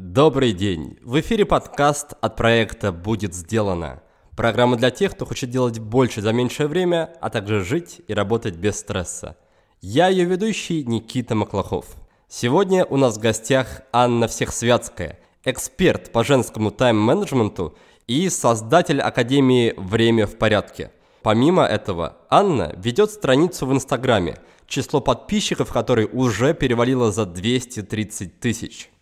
Добрый день! В эфире подкаст от проекта «Будет сделано». Программа для тех, кто хочет делать больше за меньшее время, а также жить и работать без стресса. Я ее ведущий Никита Маклахов. Сегодня у нас в гостях Анна Всехсвятская, эксперт по женскому тайм-менеджменту и создатель Академии «Время в порядке». Помимо этого, Анна ведет страницу в Инстаграме, число подписчиков которой уже перевалило за 230 тысяч –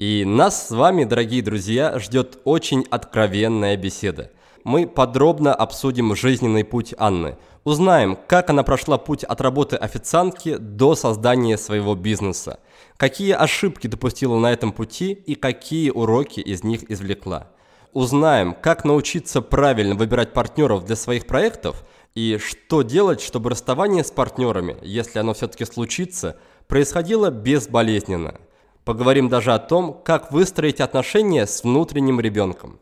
и нас с вами, дорогие друзья, ждет очень откровенная беседа. Мы подробно обсудим жизненный путь Анны, узнаем, как она прошла путь от работы официантки до создания своего бизнеса, какие ошибки допустила на этом пути и какие уроки из них извлекла. Узнаем, как научиться правильно выбирать партнеров для своих проектов и что делать, чтобы расставание с партнерами, если оно все-таки случится, происходило безболезненно – Поговорим даже о том, как выстроить отношения с внутренним ребенком.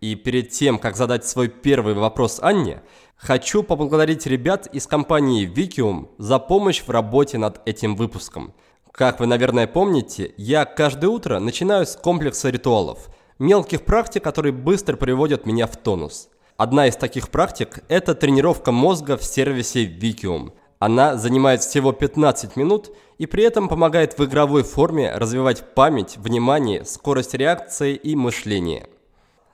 И перед тем, как задать свой первый вопрос Анне, хочу поблагодарить ребят из компании Vikium за помощь в работе над этим выпуском. Как вы, наверное, помните, я каждое утро начинаю с комплекса ритуалов, мелких практик, которые быстро приводят меня в тонус. Одна из таких практик – это тренировка мозга в сервисе Vikium – она занимает всего 15 минут и при этом помогает в игровой форме развивать память, внимание, скорость реакции и мышление.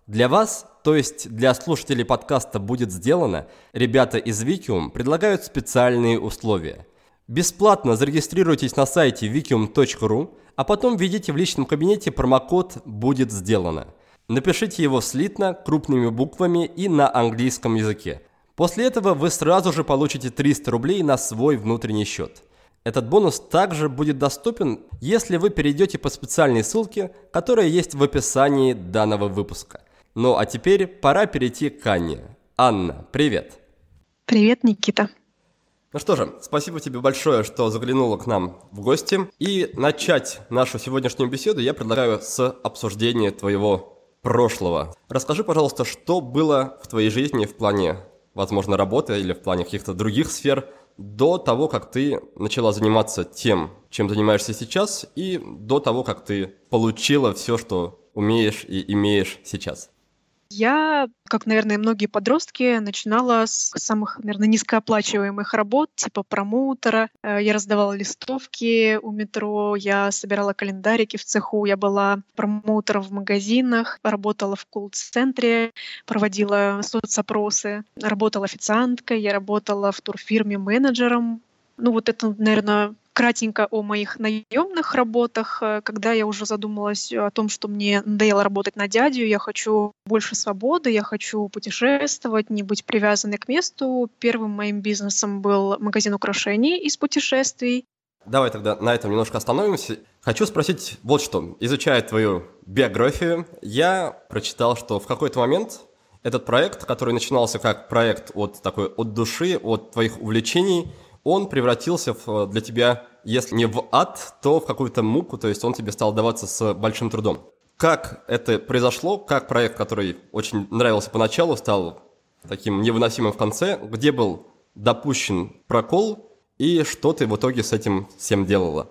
Для вас, то есть для слушателей подкаста «Будет сделано», ребята из Викиум предлагают специальные условия. Бесплатно зарегистрируйтесь на сайте wikium.ru, а потом введите в личном кабинете промокод «Будет сделано». Напишите его слитно, крупными буквами и на английском языке. После этого вы сразу же получите 300 рублей на свой внутренний счет. Этот бонус также будет доступен, если вы перейдете по специальной ссылке, которая есть в описании данного выпуска. Ну а теперь пора перейти к Анне. Анна, привет! Привет, Никита! Ну что же, спасибо тебе большое, что заглянула к нам в гости. И начать нашу сегодняшнюю беседу я предлагаю с обсуждения твоего прошлого. Расскажи, пожалуйста, что было в твоей жизни в плане возможно, работы или в плане каких-то других сфер, до того, как ты начала заниматься тем, чем занимаешься сейчас, и до того, как ты получила все, что умеешь и имеешь сейчас. Я, как, наверное, многие подростки, начинала с самых, наверное, низкооплачиваемых работ, типа промоутера. Э, я раздавала листовки у метро, я собирала календарики в цеху, я была промоутером в магазинах, работала в колл-центре, проводила соцопросы, работала официанткой, я работала в турфирме менеджером. Ну вот это, наверное, кратенько о моих наемных работах, э, когда я уже задумалась о том, что мне надоело работать на дядю, я хочу больше свободы, я хочу путешествовать, не быть привязанной к месту. Первым моим бизнесом был магазин украшений из путешествий. Давай тогда на этом немножко остановимся. Хочу спросить вот что. Изучая твою биографию, я прочитал, что в какой-то момент этот проект, который начинался как проект от такой от души, от твоих увлечений, он превратился в, для тебя, если не в ад, то в какую-то муку, то есть он тебе стал даваться с большим трудом. Как это произошло, как проект, который очень нравился поначалу, стал таким невыносимым в конце, где был допущен прокол, и что ты в итоге с этим всем делала?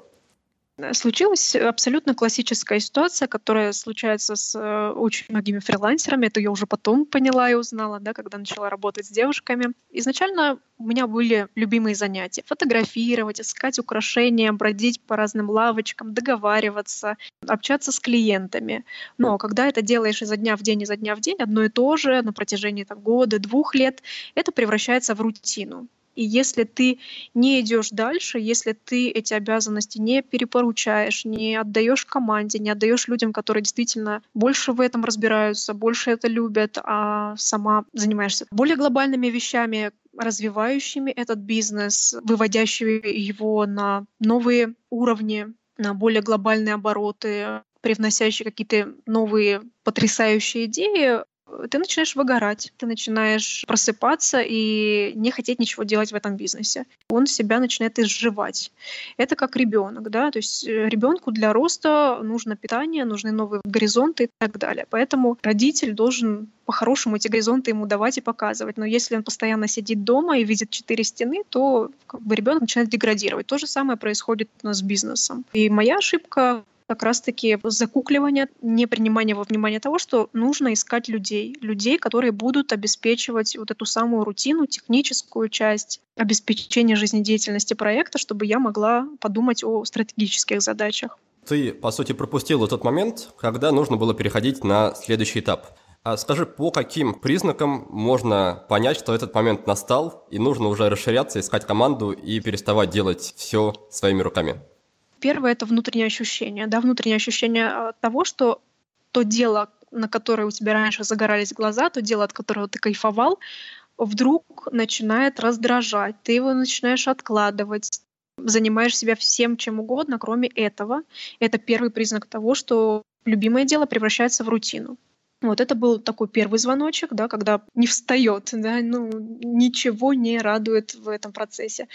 Случилась абсолютно классическая ситуация, которая случается с э, очень многими фрилансерами. Это я уже потом поняла и узнала, да, когда начала работать с девушками. Изначально у меня были любимые занятия. Фотографировать, искать украшения, бродить по разным лавочкам, договариваться, общаться с клиентами. Но когда это делаешь изо дня в день, изо дня в день, одно и то же на протяжении там, года, двух лет, это превращается в рутину. И если ты не идешь дальше, если ты эти обязанности не перепоручаешь, не отдаешь команде, не отдаешь людям, которые действительно больше в этом разбираются, больше это любят, а сама занимаешься более глобальными вещами, развивающими этот бизнес, выводящими его на новые уровни, на более глобальные обороты, привносящий какие-то новые потрясающие идеи, ты начинаешь выгорать, ты начинаешь просыпаться и не хотеть ничего делать в этом бизнесе. Он себя начинает изживать. Это как ребенок, да, то есть э, ребенку для роста нужно питание, нужны новые горизонты и так далее. Поэтому родитель должен по-хорошему эти горизонты ему давать и показывать. Но если он постоянно сидит дома и видит четыре стены, то как бы ребенок начинает деградировать. То же самое происходит у нас с бизнесом. И моя ошибка как раз-таки закукливание, непринимание во внимание того, что нужно искать людей. Людей, которые будут обеспечивать вот эту самую рутину, техническую часть, обеспечения жизнедеятельности проекта, чтобы я могла подумать о стратегических задачах. Ты, по сути, пропустил тот момент, когда нужно было переходить на следующий этап. А скажи, по каким признакам можно понять, что этот момент настал, и нужно уже расширяться, искать команду и переставать делать все своими руками? Первое — это внутреннее ощущение, да, внутреннее ощущение а, того, что то дело, на которое у тебя раньше загорались глаза, то дело, от которого ты кайфовал, вдруг начинает раздражать, ты его начинаешь откладывать, занимаешь себя всем чем угодно, кроме этого. Это первый признак того, что любимое дело превращается в рутину. Вот это был такой первый звоночек, да, когда не встает, да, ну, ничего не радует в этом процессе.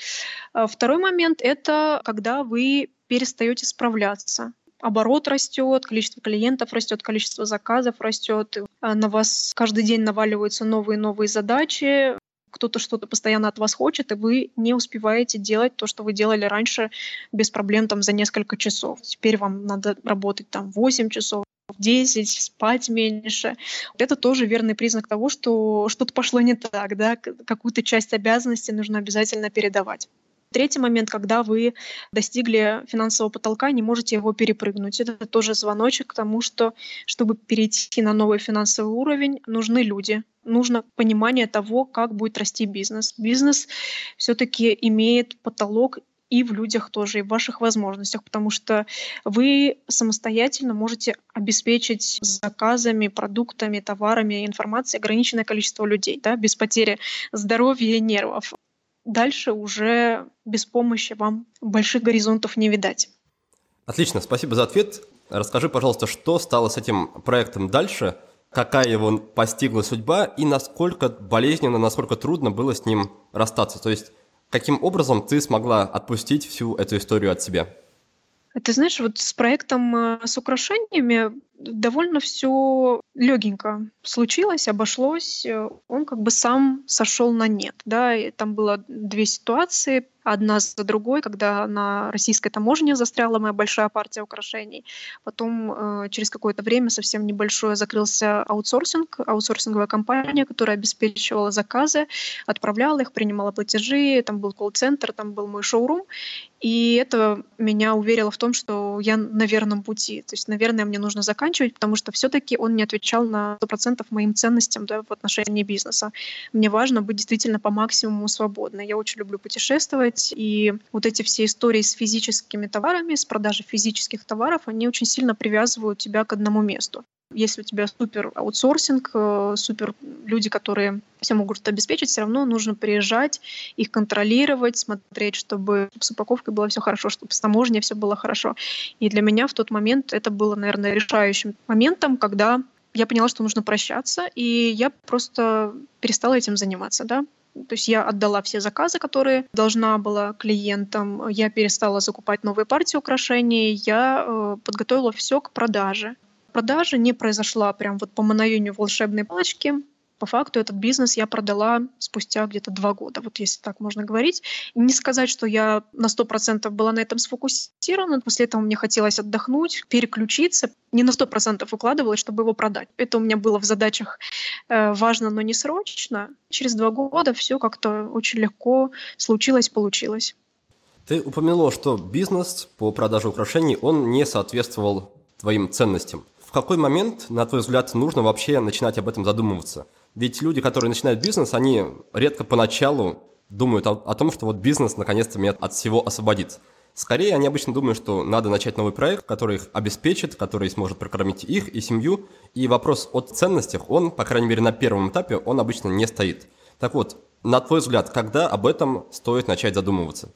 А второй момент — это когда вы перестаете справляться. Оборот растет, количество клиентов растет, количество заказов растет, а на вас каждый день наваливаются новые и новые задачи, кто-то что-то постоянно от вас хочет, и вы не успеваете делать то, что вы делали раньше без проблем там за несколько часов. Теперь вам надо работать там 8 часов, 10, спать меньше. Это тоже верный признак того, что что-то пошло не так, да, какую-то часть обязанностей нужно обязательно передавать. Третий момент, когда вы достигли финансового потолка, не можете его перепрыгнуть. Это тоже звоночек к тому, что чтобы перейти на новый финансовый уровень, нужны люди, нужно понимание того, как будет расти бизнес. Бизнес все-таки имеет потолок и в людях тоже, и в ваших возможностях, потому что вы самостоятельно можете обеспечить заказами, продуктами, товарами, информацией ограниченное количество людей, да, без потери здоровья и нервов дальше уже без помощи вам больших горизонтов не видать. Отлично, спасибо за ответ. Расскажи, пожалуйста, что стало с этим проектом дальше, какая его постигла судьба и насколько болезненно, насколько трудно было с ним расстаться. То есть, каким образом ты смогла отпустить всю эту историю от себя? Ты знаешь, вот с проектом э, с украшениями довольно все легенько случилось, обошлось. Он как бы сам сошел на нет. Да? И там было две ситуации одна за другой, когда на российской таможне застряла моя большая партия украшений. Потом э, через какое-то время совсем небольшое закрылся аутсорсинг, аутсорсинговая компания, которая обеспечивала заказы, отправляла их, принимала платежи, там был колл-центр, там был мой шоурум. И это меня уверило в том, что я на верном пути. То есть, наверное, мне нужно заканчивать, потому что все-таки он не отвечал на 100% моим ценностям да, в отношении бизнеса. Мне важно быть действительно по максимуму свободной. Я очень люблю путешествовать. И вот эти все истории с физическими товарами, с продажей физических товаров, они очень сильно привязывают тебя к одному месту. Если у тебя супер аутсорсинг, э, супер люди, которые все могут обеспечить, все равно нужно приезжать, их контролировать, смотреть, чтобы с упаковкой было все хорошо, чтобы с таможней все было хорошо. И для меня в тот момент это было, наверное, решающим моментом, когда я поняла, что нужно прощаться, и я просто перестала этим заниматься, да. То есть я отдала все заказы, которые должна была клиентам. Я перестала закупать новые партии украшений. Я э, подготовила все к продаже. Продажа не произошла прям вот по мановению волшебной палочки по факту этот бизнес я продала спустя где-то два года, вот если так можно говорить. Не сказать, что я на сто процентов была на этом сфокусирована, после этого мне хотелось отдохнуть, переключиться, не на сто процентов укладывалась, чтобы его продать. Это у меня было в задачах э, важно, но не срочно. Через два года все как-то очень легко случилось, получилось. Ты упомянула, что бизнес по продаже украшений, он не соответствовал твоим ценностям. Какой момент, на твой взгляд, нужно вообще начинать об этом задумываться? Ведь люди, которые начинают бизнес, они редко поначалу думают о, о том, что вот бизнес наконец-то меня от всего освободит. Скорее, они обычно думают, что надо начать новый проект, который их обеспечит, который сможет прокормить их и семью. И вопрос о ценностях, он, по крайней мере, на первом этапе, он обычно не стоит. Так вот, на твой взгляд, когда об этом стоит начать задумываться?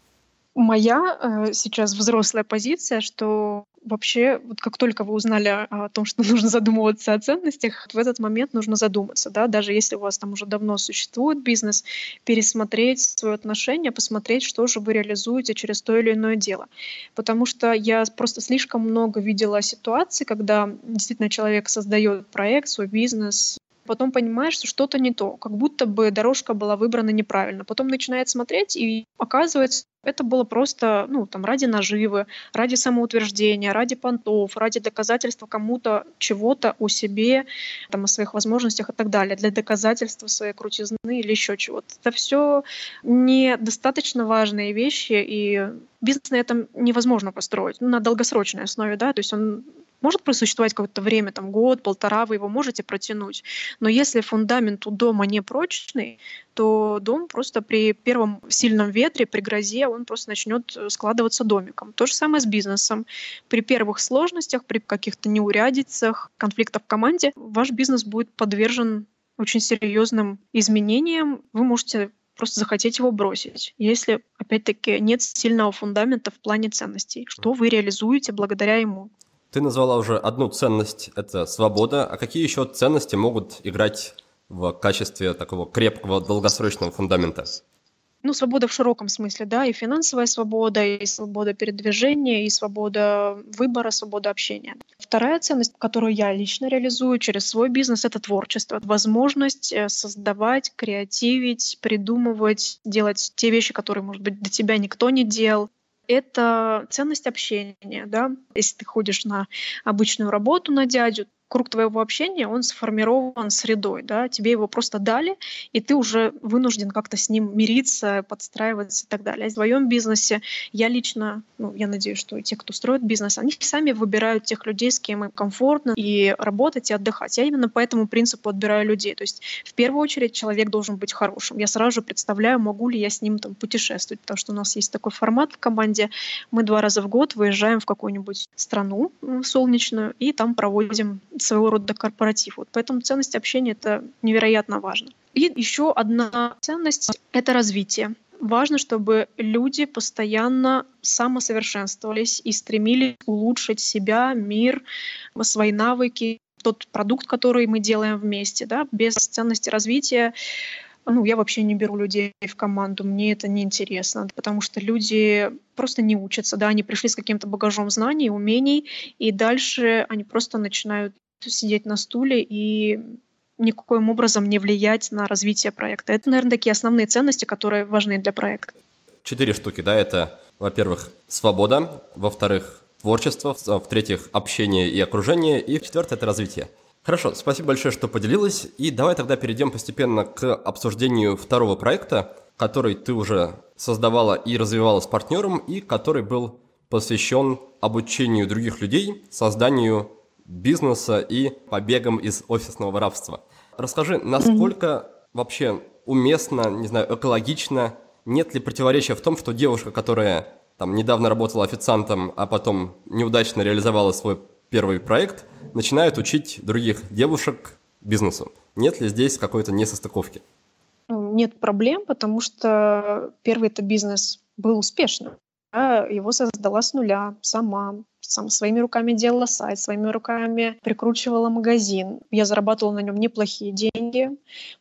Моя э, сейчас взрослая позиция, что вообще, вот как только вы узнали о том, что нужно задумываться о ценностях, в этот момент нужно задуматься, да, даже если у вас там уже давно существует бизнес, пересмотреть свое отношение, посмотреть, что же вы реализуете через то или иное дело. Потому что я просто слишком много видела ситуаций, когда действительно человек создает проект, свой бизнес, потом понимаешь, что что-то не то, как будто бы дорожка была выбрана неправильно. Потом начинает смотреть, и оказывается, это было просто, ну, там, ради наживы, ради самоутверждения, ради понтов, ради доказательства кому-то чего-то о себе, там, о своих возможностях и так далее, для доказательства своей крутизны или еще чего-то. Это все недостаточно важные вещи, и бизнес на этом невозможно построить, ну, на долгосрочной основе, да, то есть он может просуществовать какое-то время, там год, полтора, вы его можете протянуть. Но если фундамент у дома не прочный, то дом просто при первом сильном ветре, при грозе, он просто начнет э, складываться домиком. То же самое с бизнесом. При первых сложностях, при каких-то неурядицах, конфликтах в команде, ваш бизнес будет подвержен очень серьезным изменениям. Вы можете просто захотеть его бросить, если, опять-таки, нет сильного фундамента в плане ценностей, что вы реализуете благодаря ему. Ты назвала уже одну ценность – это свобода. А какие еще ценности могут играть в качестве такого крепкого долгосрочного фундамента? Ну, свобода в широком смысле, да, и финансовая свобода, и свобода передвижения, и свобода выбора, свобода общения. Вторая ценность, которую я лично реализую через свой бизнес, это творчество. Возможность э, создавать, креативить, придумывать, делать те вещи, которые, может быть, до тебя никто не делал это ценность общения, да. Если ты ходишь на обычную работу на дядю, круг твоего общения, он сформирован средой, да, тебе его просто дали, и ты уже вынужден как-то с ним мириться, подстраиваться и так далее. В своем бизнесе я лично, ну, я надеюсь, что те, кто строит бизнес, они сами выбирают тех людей, с кем им комфортно и работать, и отдыхать. Я именно по этому принципу отбираю людей. То есть в первую очередь человек должен быть хорошим. Я сразу же представляю, могу ли я с ним там путешествовать, потому что у нас есть такой формат в команде. Мы два раза в год выезжаем в какую-нибудь страну солнечную и там проводим своего рода корпоратив. Вот поэтому ценность общения — это невероятно важно. И еще одна ценность — это развитие. Важно, чтобы люди постоянно самосовершенствовались и стремились улучшить себя, мир, свои навыки, тот продукт, который мы делаем вместе. Да? Без ценности развития ну, я вообще не беру людей в команду, мне это неинтересно, потому что люди просто не учатся, да, они пришли с каким-то багажом знаний, умений, и дальше они просто начинают сидеть на стуле и никаким образом не влиять на развитие проекта. Это, наверное, такие основные ценности, которые важны для проекта. Четыре штуки, да, это, во-первых, свобода, во-вторых, творчество, в-третьих, общение и окружение, и в-четвертых, это развитие. Хорошо, спасибо большое, что поделилась, и давай тогда перейдем постепенно к обсуждению второго проекта, который ты уже создавала и развивала с партнером, и который был посвящен обучению других людей, созданию бизнеса и побегом из офисного рабства. Расскажи, насколько mm-hmm. вообще уместно, не знаю, экологично, нет ли противоречия в том, что девушка, которая там недавно работала официантом, а потом неудачно реализовала свой первый проект, начинает учить других девушек бизнесу. Нет ли здесь какой-то несостыковки? Нет проблем, потому что первый это бизнес был успешным. Его создала с нуля, сама, сам своими руками делала сайт, своими руками прикручивала магазин. Я зарабатывала на нем неплохие деньги,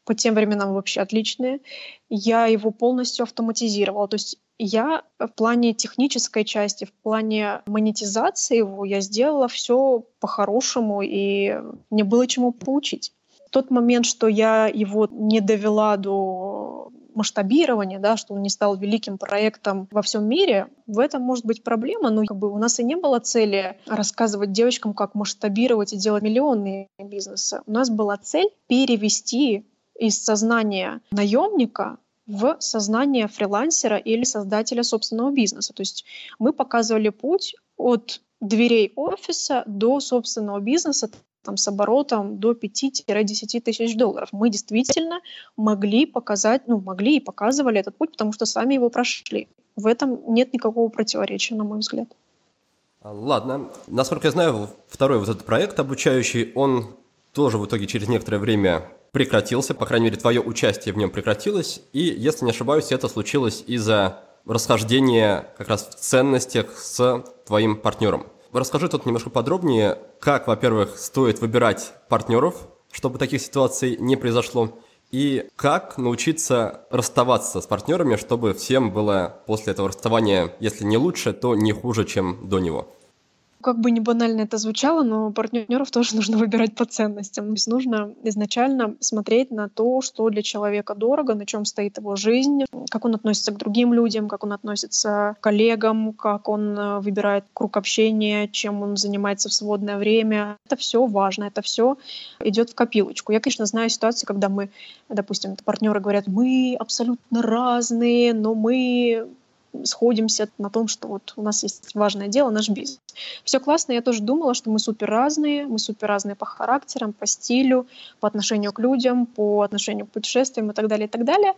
по тем временам вообще отличные. Я его полностью автоматизировала. То есть я в плане технической части, в плане монетизации его, я сделала все по-хорошему, и мне было чему поучить. Тот момент, что я его не довела до масштабирования, да, что он не стал великим проектом во всем мире, в этом может быть проблема, но как бы у нас и не было цели рассказывать девочкам, как масштабировать и делать миллионные бизнесы. У нас была цель перевести из сознания наемника в сознание фрилансера или создателя собственного бизнеса. То есть мы показывали путь от дверей офиса до собственного бизнеса, там, с оборотом до 5-10 тысяч долларов. Мы действительно могли показать, ну, могли и показывали этот путь, потому что сами его прошли. В этом нет никакого противоречия, на мой взгляд. А, ладно. Насколько я знаю, второй вот этот проект обучающий, он тоже в итоге через некоторое время прекратился, по крайней мере, твое участие в нем прекратилось, и, если не ошибаюсь, это случилось из-за расхождение как раз в ценностях с твоим партнером. Расскажи тут немножко подробнее, как, во-первых, стоит выбирать партнеров, чтобы таких ситуаций не произошло, и как научиться расставаться с партнерами, чтобы всем было после этого расставания, если не лучше, то не хуже, чем до него. Как бы не банально это звучало, но партнеров тоже нужно выбирать по ценностям. То есть нужно изначально смотреть на то, что для человека дорого, на чем стоит его жизнь, как он относится к другим людям, как он относится к коллегам, как он э, выбирает круг общения, чем он занимается в свободное время. Это все важно, это все идет в копилочку. Я, конечно, знаю ситуации, когда мы, допустим, партнеры говорят, мы абсолютно разные, но мы сходимся на том, что вот у нас есть важное дело, наш бизнес. Все классно, я тоже думала, что мы супер разные, мы супер разные по характерам, по стилю, по отношению к людям, по отношению к путешествиям и так далее, и так далее.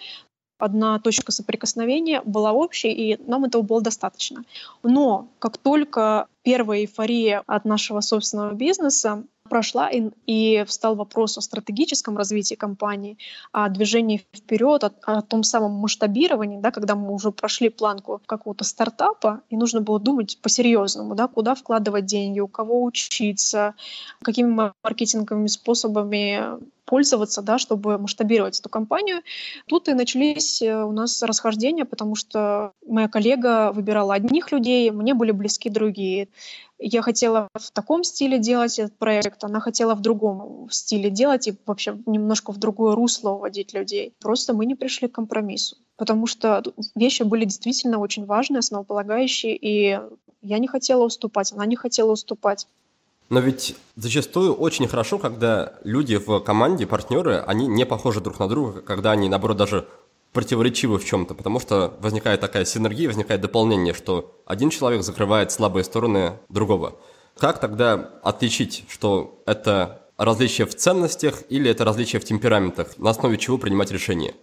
Одна точка соприкосновения была общей, и нам этого было достаточно. Но как только первая эйфория от нашего собственного бизнеса прошла, и, и встал вопрос о стратегическом развитии компании, о движении вперед, о, о том самом масштабировании, да, когда мы уже прошли планку какого-то стартапа, и нужно было думать по-серьезному, да, куда вкладывать деньги, у кого учиться, какими маркетинговыми способами пользоваться, да, чтобы масштабировать эту компанию. Тут и начались э, у нас расхождения, потому что моя коллега выбирала одних людей, мне были близки другие. Я хотела в таком стиле делать этот проект, она хотела в другом стиле делать и вообще немножко в другое русло уводить людей. Просто мы не пришли к компромиссу, потому что вещи были действительно очень важные, основополагающие, и я не хотела уступать, она не хотела уступать. Но ведь зачастую очень хорошо, когда люди в команде, партнеры, они не похожи друг на друга, когда они, наоборот, даже противоречивы в чем-то, потому что возникает такая синергия, возникает дополнение, что один человек закрывает слабые стороны другого. Как тогда отличить, что это различие в ценностях или это различие в темпераментах, на основе чего принимать решение?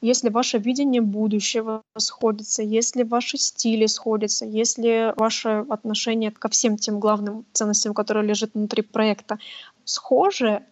Если ваше видение будущего сходится, если ваши стили сходятся, если ваше отношение ко всем тем главным ценностям, которые лежат внутри проекта, схожи,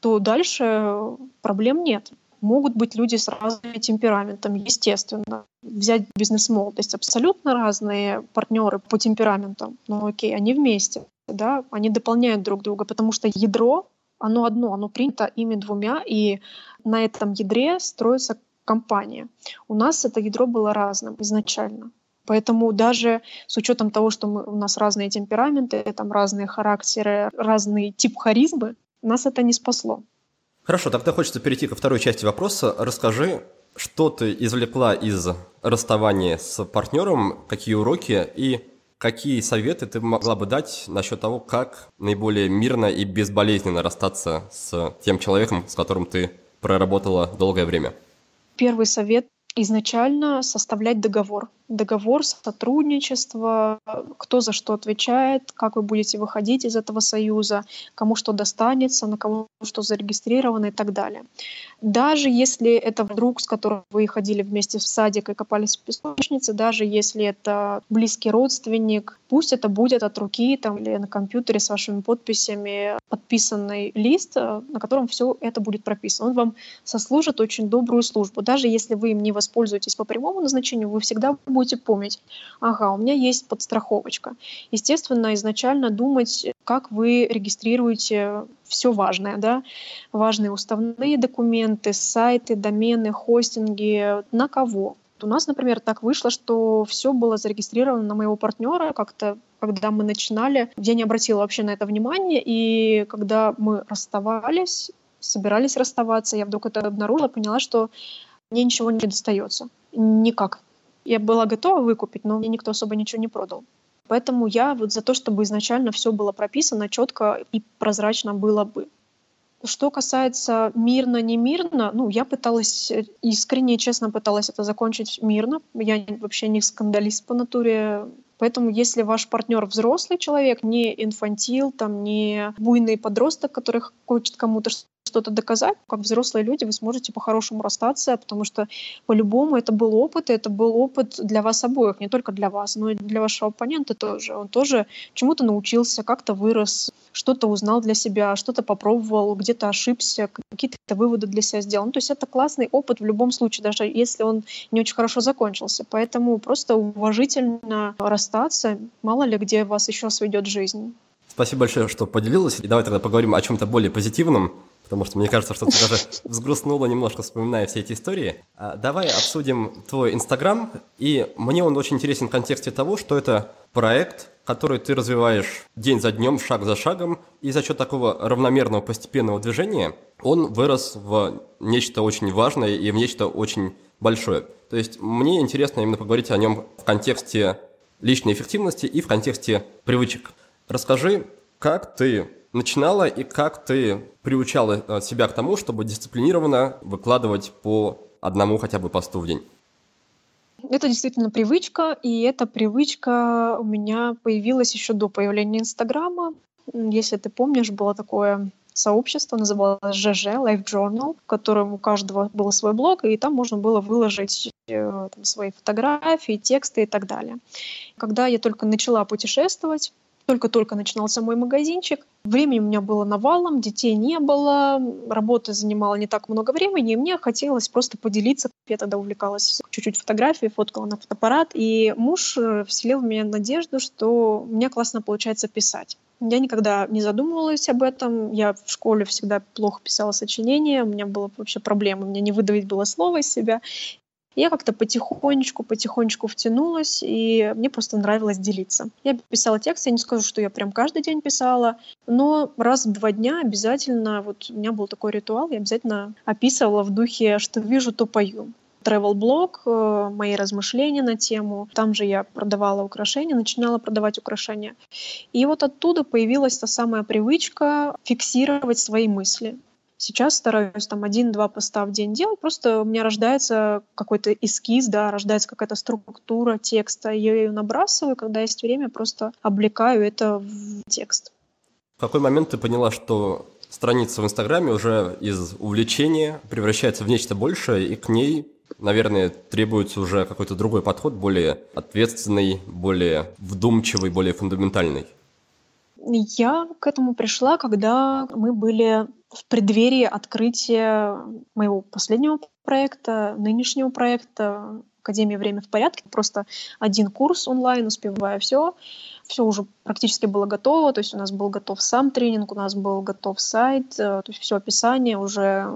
то дальше проблем нет. Могут быть люди с разными темпераментами, естественно. Взять бизнес-молодость, абсолютно разные партнеры по темпераментам, но окей, они вместе, да, они дополняют друг друга, потому что ядро, оно одно, оно принято ими двумя, и на этом ядре строится компания. У нас это ядро было разным изначально. Поэтому даже с учетом того, что мы, у нас разные темпераменты, там разные характеры, разный тип харизмы, нас это не спасло. Хорошо, тогда хочется перейти ко второй части вопроса. Расскажи, что ты извлекла из расставания с партнером, какие уроки и какие советы ты могла бы дать насчет того, как наиболее мирно и безболезненно расстаться с тем человеком, с которым ты проработала долгое время? Первый совет изначально составлять договор. Договор сотрудничества, кто за что отвечает, как вы будете выходить из этого союза, кому что достанется, на кого что зарегистрировано и так далее. Даже если это друг, с которым вы ходили вместе в садик и копались в песочнице, даже если это близкий родственник, пусть это будет от руки там, или на компьютере с вашими подписями подписанный лист, на котором все это будет прописано. Он вам сослужит очень добрую службу. Даже если вы им не воспользуетесь по прямому назначению, вы всегда будете помнить, ага, у меня есть подстраховочка. Естественно, изначально думать, как вы регистрируете все важное, да, важные уставные документы, сайты, домены, хостинги, на кого. У нас, например, так вышло, что все было зарегистрировано на моего партнера как-то когда мы начинали, я не обратила вообще на это внимание, и когда мы расставались, собирались расставаться, я вдруг это обнаружила, поняла, что мне ничего не достается. Никак. Я была готова выкупить, но мне никто особо ничего не продал. Поэтому я вот за то, чтобы изначально все было прописано четко и прозрачно было бы. Что касается мирно, не мирно, ну, я пыталась, э, искренне и честно пыталась это закончить мирно. Я вообще не скандалист по натуре. Поэтому если ваш партнер взрослый человек, не инфантил, там, не буйный подросток, который хочет кому-то что-то доказать, как взрослые люди вы сможете по-хорошему расстаться, потому что по-любому это был опыт, и это был опыт для вас обоих, не только для вас, но и для вашего оппонента тоже. Он тоже чему-то научился, как-то вырос, что-то узнал для себя, что-то попробовал, где-то ошибся, какие-то выводы для себя сделал. Ну, то есть это классный опыт в любом случае, даже если он не очень хорошо закончился. Поэтому просто уважительно расстаться, мало ли где вас еще сведет жизнь. Спасибо большое, что поделилась. И давай тогда поговорим о чем-то более позитивном, потому что мне кажется, что ты даже взгрустнула немножко, вспоминая все эти истории. А, давай обсудим твой Инстаграм. И мне он очень интересен в контексте того, что это проект, который ты развиваешь день за днем, шаг за шагом, и за счет такого равномерного постепенного движения он вырос в нечто очень важное и в нечто очень большое. То есть мне интересно именно поговорить о нем в контексте личной эффективности и в контексте привычек. Расскажи, как ты начинала и как ты приучала э, себя к тому, чтобы дисциплинированно выкладывать по одному хотя бы посту в день? Это действительно привычка, и эта привычка у меня появилась еще до появления Инстаграма. Если ты помнишь, было такое сообщество, называлось ЖЖ, Life Journal, в котором у каждого был свой блог, и там можно было выложить э, там, свои фотографии, тексты и так далее. Когда я только начала путешествовать, только-только начинался мой магазинчик. Времени у меня было навалом, детей не было, работа занимала не так много времени, и мне хотелось просто поделиться. Я тогда увлекалась чуть-чуть фотографией, фоткала на фотоаппарат, и муж э, вселил в меня надежду, что у меня классно получается писать. Я никогда не задумывалась об этом. Я в школе всегда плохо писала сочинения. У меня была вообще проблема. Мне не выдавить было слово из себя. Я как-то потихонечку, потихонечку втянулась, и мне просто нравилось делиться. Я писала текст, я не скажу, что я прям каждый день писала, но раз в два дня обязательно, вот у меня был такой ритуал, я обязательно описывала в духе, что вижу, то пою travel блог э, мои размышления на тему. Там же я продавала украшения, начинала продавать украшения. И вот оттуда появилась та самая привычка фиксировать свои мысли. Сейчас стараюсь там один-два поста в день делать, просто у меня рождается какой-то эскиз, да, рождается какая-то структура текста, я ее набрасываю, когда есть время, просто облекаю это в текст. В какой момент ты поняла, что страница в Инстаграме уже из увлечения превращается в нечто большее, и к ней наверное, требуется уже какой-то другой подход, более ответственный, более вдумчивый, более фундаментальный. Я к этому пришла, когда мы были в преддверии открытия моего последнего проекта, нынешнего проекта Академия «Время в порядке». Просто один курс онлайн, успевая все. Все уже практически было готово, то есть у нас был готов сам тренинг, у нас был готов сайт, э, то есть все описание, уже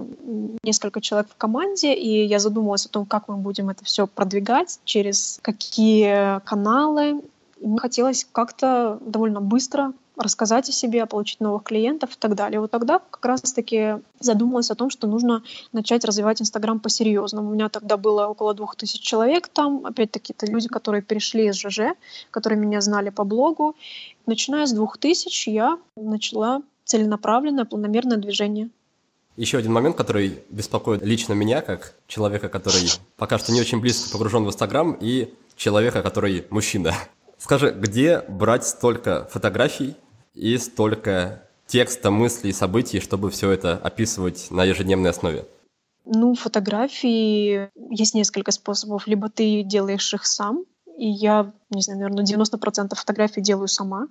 несколько человек в команде, и я задумалась о том, как мы будем это все продвигать, через какие каналы. И мне хотелось как-то довольно быстро рассказать о себе, получить новых клиентов и так далее. Вот тогда как раз-таки задумалась о том, что нужно начать развивать Инстаграм по-серьезному. У меня тогда было около двух тысяч человек там. Опять-таки, это люди, которые перешли из ЖЖ, которые меня знали по блогу. Начиная с двух тысяч я начала целенаправленное, планомерное движение. Еще один момент, который беспокоит лично меня, как человека, который пока что не очень близко погружен в Инстаграм, и человека, который мужчина. Скажи, где брать столько фотографий и столько текста, мыслей, событий, чтобы все это описывать на ежедневной основе? Ну, фотографии есть несколько способов. Либо ты делаешь их сам, и я, не знаю, наверное, 90% фотографий делаю сама.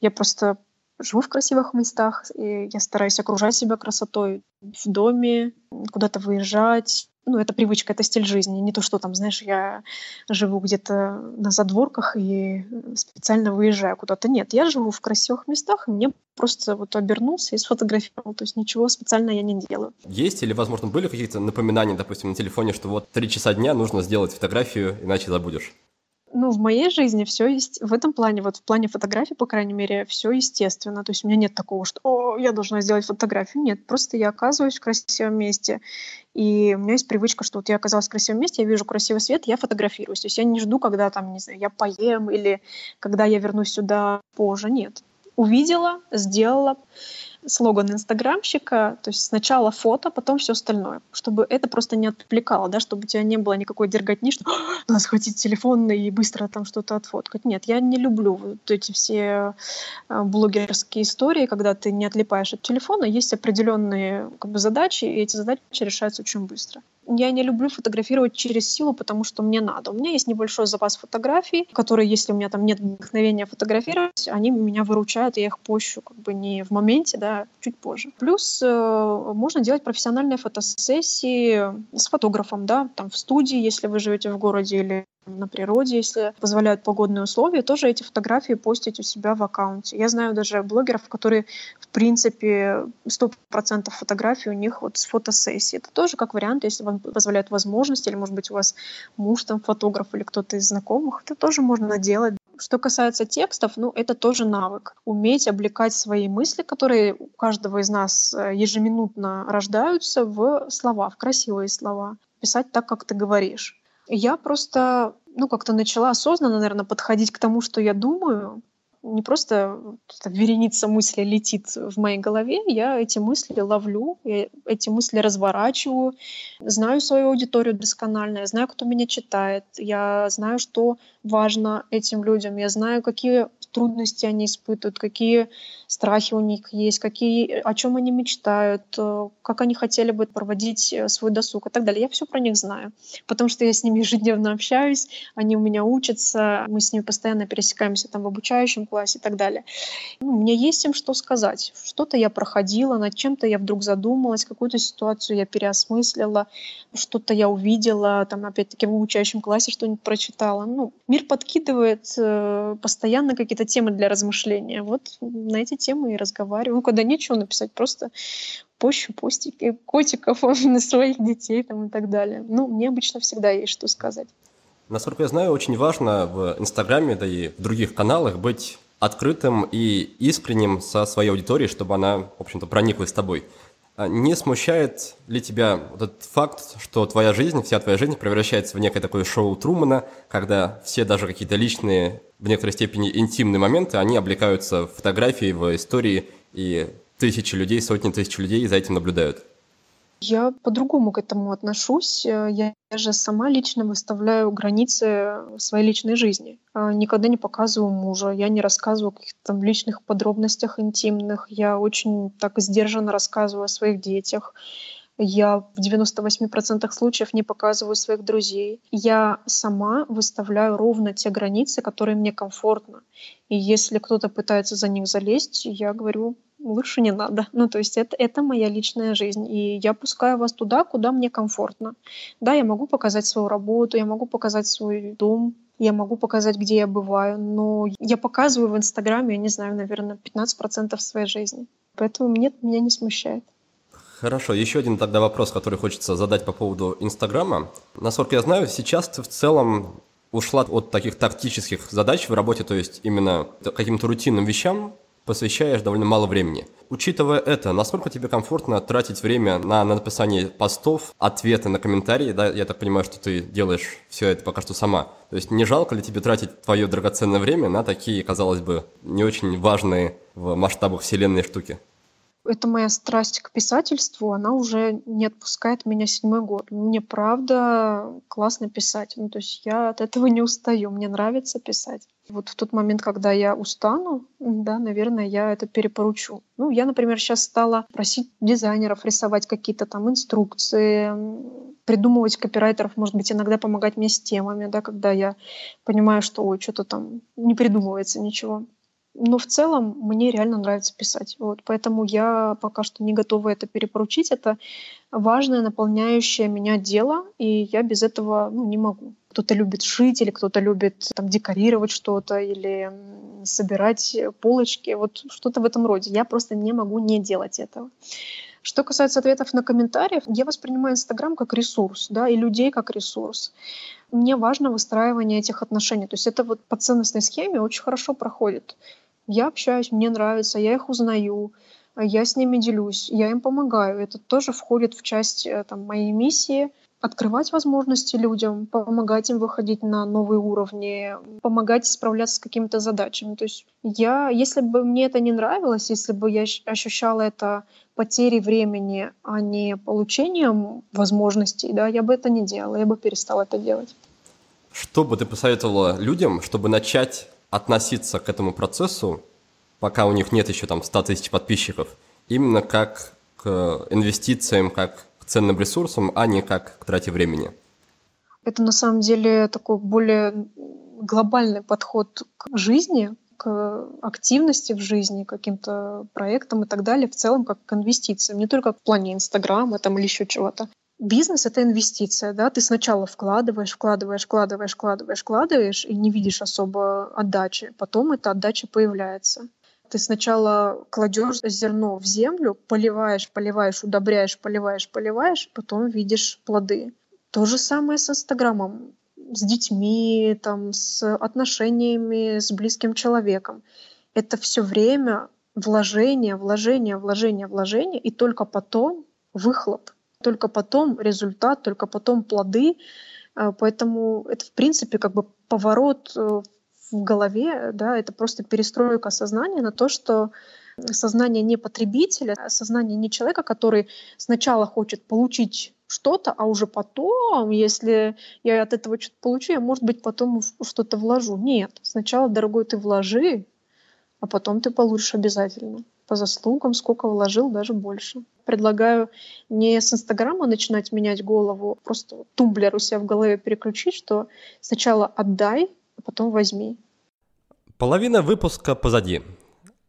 Я просто живу в красивых местах, и я стараюсь окружать себя красотой в доме, куда-то выезжать, ну, это привычка, это стиль жизни. Не то, что там, знаешь, я живу где-то на задворках и специально выезжаю куда-то. Нет, я живу в красивых местах, и мне просто вот обернулся и сфотографировал. То есть ничего специально я не делаю. Есть или, возможно, были какие-то напоминания, допустим, на телефоне, что вот три часа дня нужно сделать фотографию, иначе забудешь? Ну, в моей жизни все есть в этом плане, вот в плане фотографии, по крайней мере, все естественно. То есть у меня нет такого, что О, я должна сделать фотографию. Нет, просто я оказываюсь в красивом месте. И у меня есть привычка, что вот я оказалась в красивом месте, я вижу красивый свет, я фотографируюсь. То есть я не жду, когда там, не знаю, я поем или когда я вернусь сюда позже. Нет. Увидела, сделала, слоган инстаграмщика, то есть сначала фото, потом все остальное, чтобы это просто не отвлекало, да, чтобы у тебя не было никакой дерготни, что надо схватить телефон и быстро там что-то отфоткать. Нет, я не люблю вот эти все а, блогерские истории, когда ты не отлипаешь от телефона, есть определенные как бы, задачи, и эти задачи решаются очень быстро. Я не люблю фотографировать через силу, потому что мне надо. У меня есть небольшой запас фотографий, которые, если у меня там нет вдохновения фотографировать, они меня выручают, и я их пощу как бы не в моменте, да, чуть позже. Плюс э, можно делать профессиональные фотосессии с фотографом, да, там в студии, если вы живете в городе или на природе, если позволяют погодные условия, тоже эти фотографии постить у себя в аккаунте. Я знаю даже блогеров, которые, в принципе, 100% фотографий у них вот с фотосессии. Это тоже как вариант, если вам позволяют возможности, или, может быть, у вас муж там фотограф или кто-то из знакомых, это тоже можно делать. Что касается текстов, ну, это тоже навык. Уметь облекать свои мысли, которые у каждого из нас э, ежеминутно рождаются, в слова, в красивые слова. Писать так, как ты говоришь. Я просто, ну, как-то начала осознанно, наверное, подходить к тому, что я думаю, не просто вереница мыслей летит в моей голове, я эти мысли ловлю, я эти мысли разворачиваю, знаю свою аудиторию досконально, я знаю, кто меня читает, я знаю, что важно этим людям, я знаю, какие трудности они испытывают, какие страхи у них есть, какие, о чем они мечтают, э, как они хотели бы проводить э, свой досуг и так далее. Я все про них знаю, потому что я с ними ежедневно общаюсь, они у меня учатся, мы с ними постоянно пересекаемся там в обучающем классе и так далее. Ну, меня есть им что сказать. Что-то я проходила, над чем-то я вдруг задумалась, какую-то ситуацию я переосмыслила, что-то я увидела, там опять-таки в обучающем классе что-нибудь прочитала. Ну, мир подкидывает э, постоянно какие-то темы для размышления. Вот на эти темы и разговариваю. Ну, когда нечего написать, просто пощу постики котиков на своих детей там, и так далее. Ну, мне обычно всегда есть что сказать. Насколько я знаю, очень важно в Инстаграме, да и в других каналах быть открытым и искренним со своей аудиторией, чтобы она, в общем-то, прониклась с тобой. А не смущает ли тебя вот этот факт, что твоя жизнь, вся твоя жизнь превращается в некое такое шоу Трумана, когда все даже какие-то личные, в некоторой степени интимные моменты, они облекаются в фотографии, в истории, и тысячи людей, сотни тысяч людей за этим наблюдают? Я по-другому к этому отношусь. Э, я же сама лично выставляю границы своей личной жизни. А, никогда не показываю мужа, я не рассказываю о каких-то там личных подробностях интимных. Я очень так сдержанно рассказываю о своих детях. Я в 98% случаев не показываю своих друзей. Я сама выставляю ровно те границы, которые мне комфортно. И если кто-то пытается за них залезть, я говорю, лучше не надо. Ну, то есть это, это моя личная жизнь, и я пускаю вас туда, куда мне комфортно. Да, я могу показать свою работу, я могу показать свой дом, я могу показать, где я бываю, но я показываю в Инстаграме, я не знаю, наверное, 15% своей жизни. Поэтому нет, меня не смущает. Хорошо, еще один тогда вопрос, который хочется задать по поводу Инстаграма. Насколько я знаю, сейчас ты в целом ушла от таких тактических задач в работе, то есть именно каким-то рутинным вещам, посвящаешь довольно мало времени. Учитывая это, насколько тебе комфортно тратить время на, на написание постов, ответы на комментарии, да, я так понимаю, что ты делаешь все это пока что сама. То есть не жалко ли тебе тратить твое драгоценное время на такие, казалось бы, не очень важные в масштабах вселенной штуки? это моя страсть к писательству, она уже не отпускает меня седьмой год. Мне правда классно писать. Ну, то есть я от этого не устаю. Мне нравится писать. Вот в тот момент, когда я устану, да, наверное, я это перепоручу. Ну, я, например, сейчас стала просить дизайнеров рисовать какие-то там инструкции, придумывать копирайтеров, может быть, иногда помогать мне с темами, да, когда я понимаю, что, ой, что-то там не придумывается ничего. Но в целом мне реально нравится писать. Вот, поэтому я пока что не готова это перепоручить. Это важное, наполняющее меня дело, и я без этого ну, не могу. Кто-то любит шить, или кто-то любит там, декорировать что-то, или собирать полочки, вот что-то в этом роде. Я просто не могу не делать этого. Что касается ответов на комментариев, я воспринимаю Инстаграм как ресурс, да, и людей как ресурс. Мне важно выстраивание этих отношений. То есть это вот по ценностной схеме очень хорошо проходит. Я общаюсь, мне нравится, я их узнаю, я с ними делюсь, я им помогаю. Это тоже входит в часть э, там, моей миссии открывать возможности людям, помогать им выходить на новые уровни, помогать справляться с какими-то задачами. То есть я, если бы мне это не нравилось, если бы я ощущала это потерей времени, а не получением возможностей, да, я бы это не делала, я бы перестала это делать. Что бы ты посоветовала людям, чтобы начать относиться к этому процессу, пока у них нет еще там 100 тысяч подписчиков, именно как к инвестициям, как к ценным ресурсам, а не как к трате времени? Это на самом деле такой более глобальный подход к жизни, к активности в жизни, каким-то проектам и так далее, в целом как к инвестициям, не только в плане Инстаграма там, или еще чего-то. Бизнес — это инвестиция, да, ты сначала вкладываешь, вкладываешь, вкладываешь, вкладываешь, вкладываешь и не видишь особо отдачи, потом эта отдача появляется. Ты сначала кладешь зерно в землю, поливаешь, поливаешь, удобряешь, поливаешь, поливаешь, потом видишь плоды. То же самое с Инстаграмом, с детьми, там, с отношениями с близким человеком. Это все время вложение, вложение, вложение, вложение, и только потом выхлоп, только потом результат, только потом плоды. Э, поэтому это, в принципе, как бы поворот э, в голове, да, это просто перестройка сознания на то, что сознание не потребителя, а сознание не человека, который сначала хочет получить что-то, а уже потом, если я от этого что-то получу, я, может быть, потом что-то вложу. Нет, сначала, дорогой, ты вложи, а потом ты получишь обязательно. По заслугам, сколько вложил, даже больше. Предлагаю не с Инстаграма начинать менять голову, просто тумблер у себя в голове переключить, что сначала отдай, а потом возьми. Половина выпуска позади.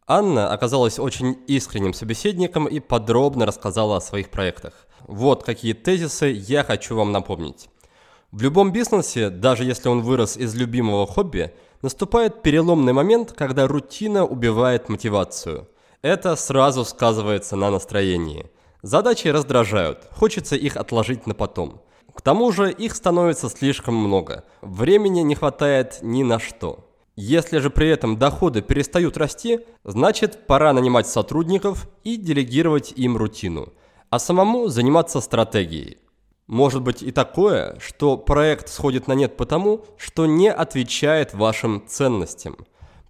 Анна оказалась очень искренним собеседником и подробно рассказала о своих проектах. Вот какие тезисы я хочу вам напомнить. В любом бизнесе, даже если он вырос из любимого хобби, наступает переломный момент, когда рутина убивает мотивацию. Это сразу сказывается на настроении. Задачи раздражают, хочется их отложить на потом. К тому же их становится слишком много, времени не хватает ни на что. Если же при этом доходы перестают расти, значит пора нанимать сотрудников и делегировать им рутину, а самому заниматься стратегией. Может быть и такое, что проект сходит на нет потому, что не отвечает вашим ценностям.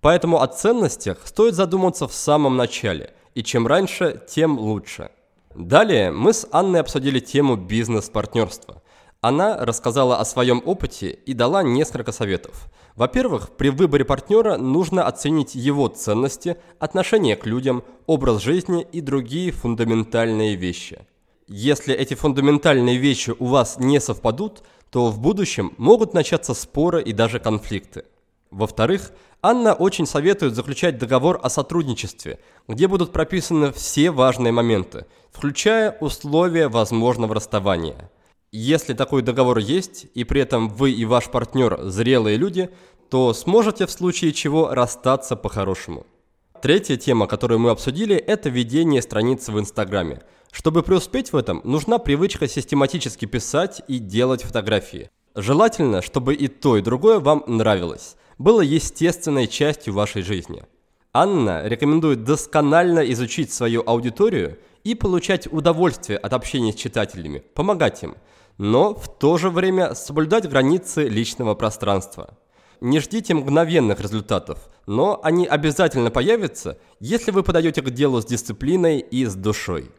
Поэтому о ценностях стоит задуматься в самом начале, и чем раньше, тем лучше. Далее мы с Анной обсудили тему бизнес-партнерства. Она рассказала о своем опыте и дала несколько советов. Во-первых, при выборе партнера нужно оценить его ценности, отношение к людям, образ жизни и другие фундаментальные вещи. Если эти фундаментальные вещи у вас не совпадут, то в будущем могут начаться споры и даже конфликты. Во-вторых, Анна очень советует заключать договор о сотрудничестве, где будут прописаны все важные моменты, включая условия возможного расставания – если такой договор есть, и при этом вы и ваш партнер зрелые люди, то сможете в случае чего расстаться по-хорошему. Третья тема, которую мы обсудили, это ведение страницы в Инстаграме. Чтобы преуспеть в этом, нужна привычка систематически писать и делать фотографии. Желательно, чтобы и то, и другое вам нравилось, было естественной частью вашей жизни. Анна рекомендует досконально изучить свою аудиторию и получать удовольствие от общения с читателями, помогать им – но в то же время соблюдать границы личного пространства. Не ждите мгновенных результатов, но они обязательно появятся, если вы подаете к делу с дисциплиной и с душой.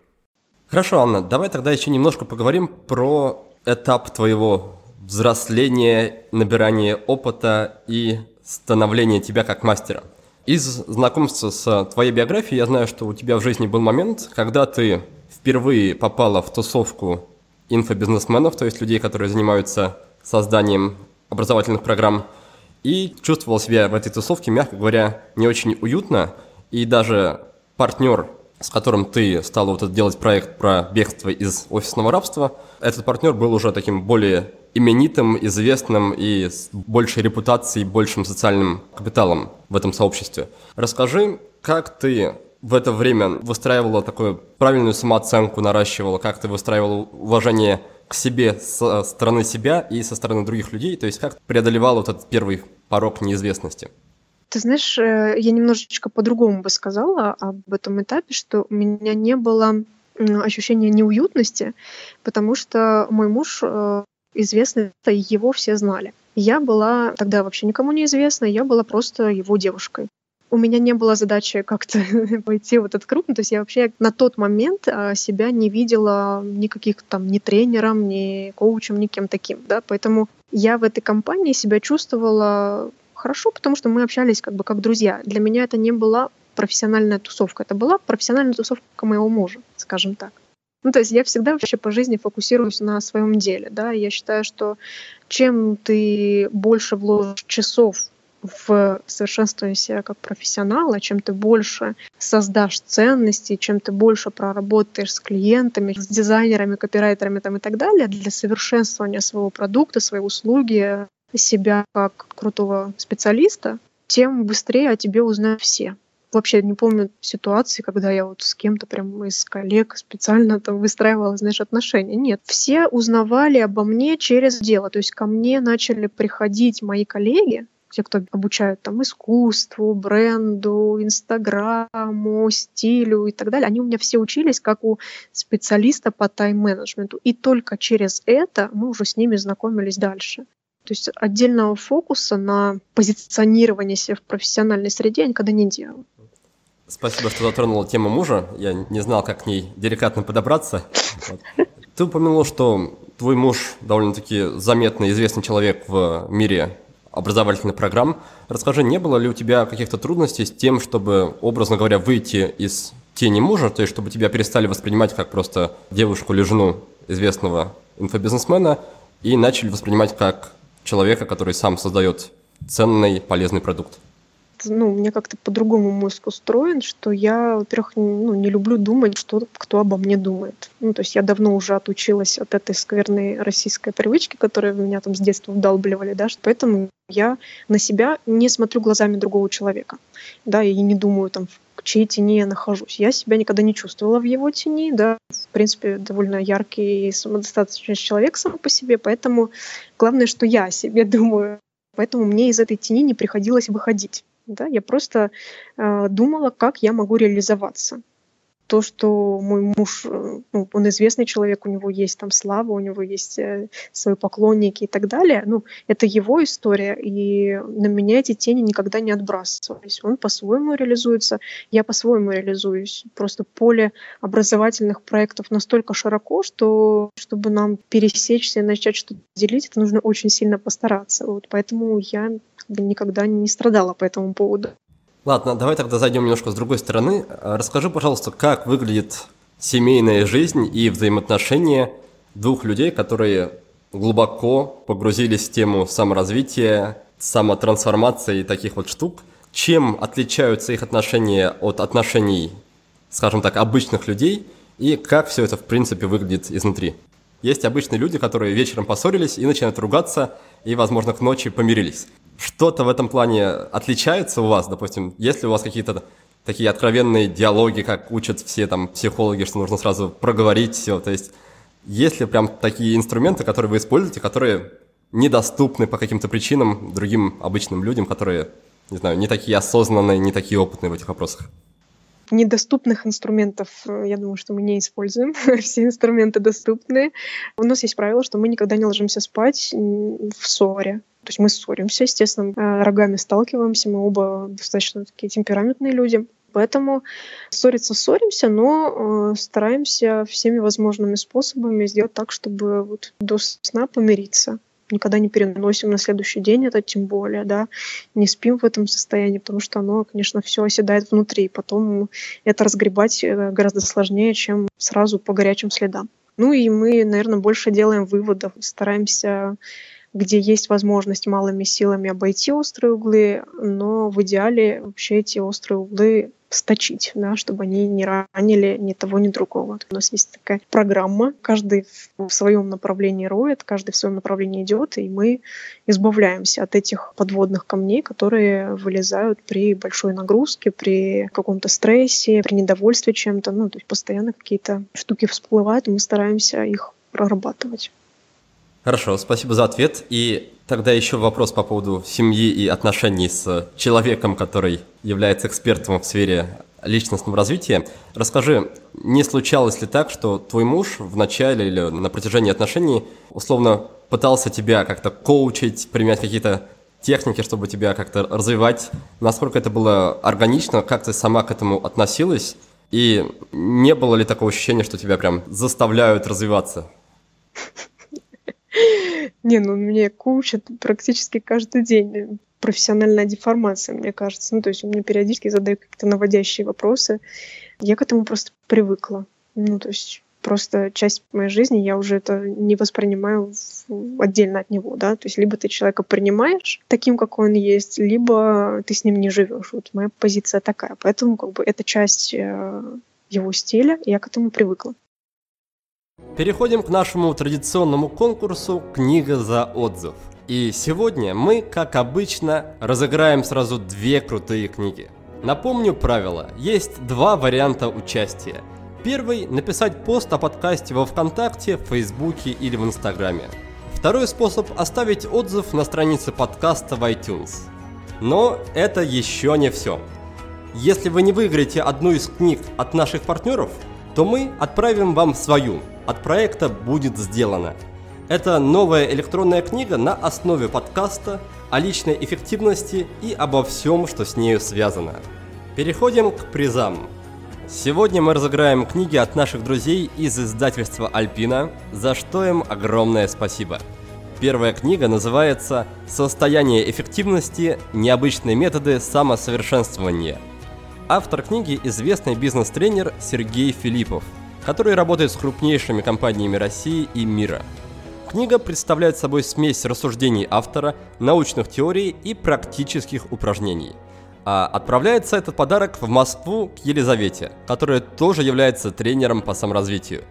Хорошо, Анна, давай тогда еще немножко поговорим про этап твоего взросления, набирания опыта и становления тебя как мастера. Из знакомства с твоей биографией я знаю, что у тебя в жизни был момент, когда ты впервые попала в тусовку инфобизнесменов, то есть людей, которые занимаются созданием образовательных программ, и чувствовал себя в этой тусовке, мягко говоря, не очень уютно, и даже партнер, с которым ты стал вот этот делать проект про бегство из офисного рабства, этот партнер был уже таким более именитым, известным и с большей репутацией, большим социальным капиталом в этом сообществе. Расскажи, как ты в это время выстраивала такую правильную самооценку, наращивала, как ты выстраивала уважение к себе со стороны себя и со стороны других людей, то есть как преодолевала вот этот первый порог неизвестности? Ты знаешь, э, я немножечко по-другому бы сказала об этом этапе, что у меня не было ощущение неуютности, потому что мой муж известный, его все знали. Я была тогда вообще никому не известна, я была просто его девушкой. У меня не было задачи как-то войти в этот круг. Ну, то есть я вообще на тот момент а, себя не видела никаких там ни тренером, ни коучем, ни кем таким. Да? Поэтому я в этой компании себя чувствовала хорошо, потому что мы общались как бы как друзья. Для меня это не была профессиональная тусовка. Это была профессиональная тусовка моего мужа, скажем так. Ну, то есть я всегда вообще по жизни фокусируюсь на своем деле, да, я считаю, что чем ты больше вложишь часов в совершенствование себя как профессионала, чем ты больше создашь ценности, чем ты больше проработаешь с клиентами, с дизайнерами, копирайтерами там, и так далее для совершенствования своего продукта, своей услуги, себя как крутого специалиста, тем быстрее о тебе узнают все вообще не помню ситуации, когда я вот с кем-то прям из коллег специально там выстраивала, знаешь, отношения. Нет, все узнавали обо мне через дело. То есть ко мне начали приходить мои коллеги, те, кто обучают там искусству, бренду, инстаграму, стилю и так далее, они у меня все учились как у специалиста по тайм-менеджменту. И только через это мы уже с ними знакомились дальше. То есть отдельного фокуса на позиционирование себя в профессиональной среде я никогда не делала. Спасибо, что затронула тему мужа. Я не знал, как к ней деликатно подобраться. Вот. Ты упомянул, что твой муж довольно-таки заметный, известный человек в мире образовательных программ. Расскажи, не было ли у тебя каких-то трудностей с тем, чтобы, образно говоря, выйти из тени мужа, то есть чтобы тебя перестали воспринимать как просто девушку или жену известного инфобизнесмена и начали воспринимать как человека, который сам создает ценный, полезный продукт? Ну, у меня как-то по-другому мозг устроен, что я, во-первых, ну, не люблю думать, что кто обо мне думает. Ну, то есть я давно уже отучилась от этой скверной российской привычки, которая меня там с детства вдалбливали, да, поэтому я на себя не смотрю глазами другого человека, да, и не думаю там, в чьей тени я нахожусь. Я себя никогда не чувствовала в его тени, да, в принципе, довольно яркий и самодостаточный человек сам по себе, поэтому главное, что я о себе думаю. Поэтому мне из этой тени не приходилось выходить. Да? Я просто э, думала, как я могу реализоваться то, что мой муж, э, ну, он известный человек, у него есть там слава, у него есть э, свои поклонники и так далее, ну, это его история, и на меня эти тени никогда не отбрасывались. Он по-своему реализуется, я по-своему реализуюсь. Просто поле образовательных проектов настолько широко, что чтобы нам пересечься и начать что-то делить, это нужно очень сильно постараться. Вот поэтому я никогда не страдала по этому поводу. Ладно, давай тогда зайдем немножко с другой стороны. А, расскажи, пожалуйста, как выглядит семейная жизнь и взаимоотношения двух людей, которые глубоко погрузились в тему саморазвития, самотрансформации и таких вот штук. Чем отличаются их отношения от отношений, скажем так, обычных людей, и как все это, в принципе, выглядит изнутри? Есть обычные люди, которые вечером поссорились и начинают ругаться, и, возможно, к ночи помирились что-то в этом плане отличается у вас, допустим, если у вас какие-то такие откровенные диалоги, как учат все там психологи, что нужно сразу проговорить все, то есть есть ли прям такие инструменты, которые вы используете, которые недоступны по каким-то причинам другим обычным людям, которые, не знаю, не такие осознанные, не такие опытные в этих вопросах? Недоступных инструментов, э, я думаю, что мы не используем. Все инструменты доступны. У нас есть правило, что мы никогда не ложимся спать в ссоре. То есть мы ссоримся, естественно, э, рогами сталкиваемся, мы оба достаточно такие темпераментные люди. Поэтому ссориться ссоримся, но э, стараемся всеми возможными способами сделать так, чтобы вот до сна помириться. Никогда не переносим на следующий день это, тем более, да, не спим в этом состоянии, потому что оно, конечно, все оседает внутри. Потом это разгребать э, гораздо сложнее, чем сразу по горячим следам. Ну и мы, наверное, больше делаем выводов, стараемся где есть возможность малыми силами обойти острые углы, но в идеале вообще эти острые углы сточить, да, чтобы они не ранили ни того, ни другого. У нас есть такая программа, каждый в своем направлении роет, каждый в своем направлении идет, и мы избавляемся от этих подводных камней, которые вылезают при большой нагрузке, при каком-то стрессе, при недовольстве чем-то. Ну, то есть постоянно какие-то штуки всплывают, и мы стараемся их прорабатывать. Хорошо, спасибо за ответ. И тогда еще вопрос по поводу семьи и отношений с человеком, который является экспертом в сфере личностном развитии. Расскажи, не случалось ли так, что твой муж в начале или на протяжении отношений условно пытался тебя как-то коучить, применять какие-то техники, чтобы тебя как-то развивать? Насколько это было органично, как ты сама к этому относилась? И не было ли такого ощущения, что тебя прям заставляют развиваться? Не, ну мне коучат практически каждый день. Профессиональная деформация, мне кажется. Ну, то есть мне периодически задают какие-то наводящие вопросы. Я к этому просто привыкла. Ну, то есть просто часть моей жизни, я уже это не воспринимаю отдельно от него, да, то есть либо ты человека принимаешь таким, какой он есть, либо ты с ним не живешь. Вот моя позиция такая, поэтому как бы это часть э, его стиля, я к этому привыкла. Переходим к нашему традиционному конкурсу «Книга за отзыв». И сегодня мы, как обычно, разыграем сразу две крутые книги. Напомню правила. Есть два варианта участия. Первый – написать пост о подкасте во Вконтакте, Фейсбуке или в Инстаграме. Второй способ – оставить отзыв на странице подкаста в iTunes. Но это еще не все. Если вы не выиграете одну из книг от наших партнеров, то мы отправим вам свою – от проекта будет сделано. Это новая электронная книга на основе подкаста о личной эффективности и обо всем, что с нею связано. Переходим к призам. Сегодня мы разыграем книги от наших друзей из издательства Альпина, за что им огромное спасибо. Первая книга называется «Состояние эффективности. Необычные методы самосовершенствования». Автор книги – известный бизнес-тренер Сергей Филиппов – который работает с крупнейшими компаниями России и мира. Книга представляет собой смесь рассуждений автора, научных теорий и практических упражнений. А отправляется этот подарок в Москву к Елизавете, которая тоже является тренером по саморазвитию.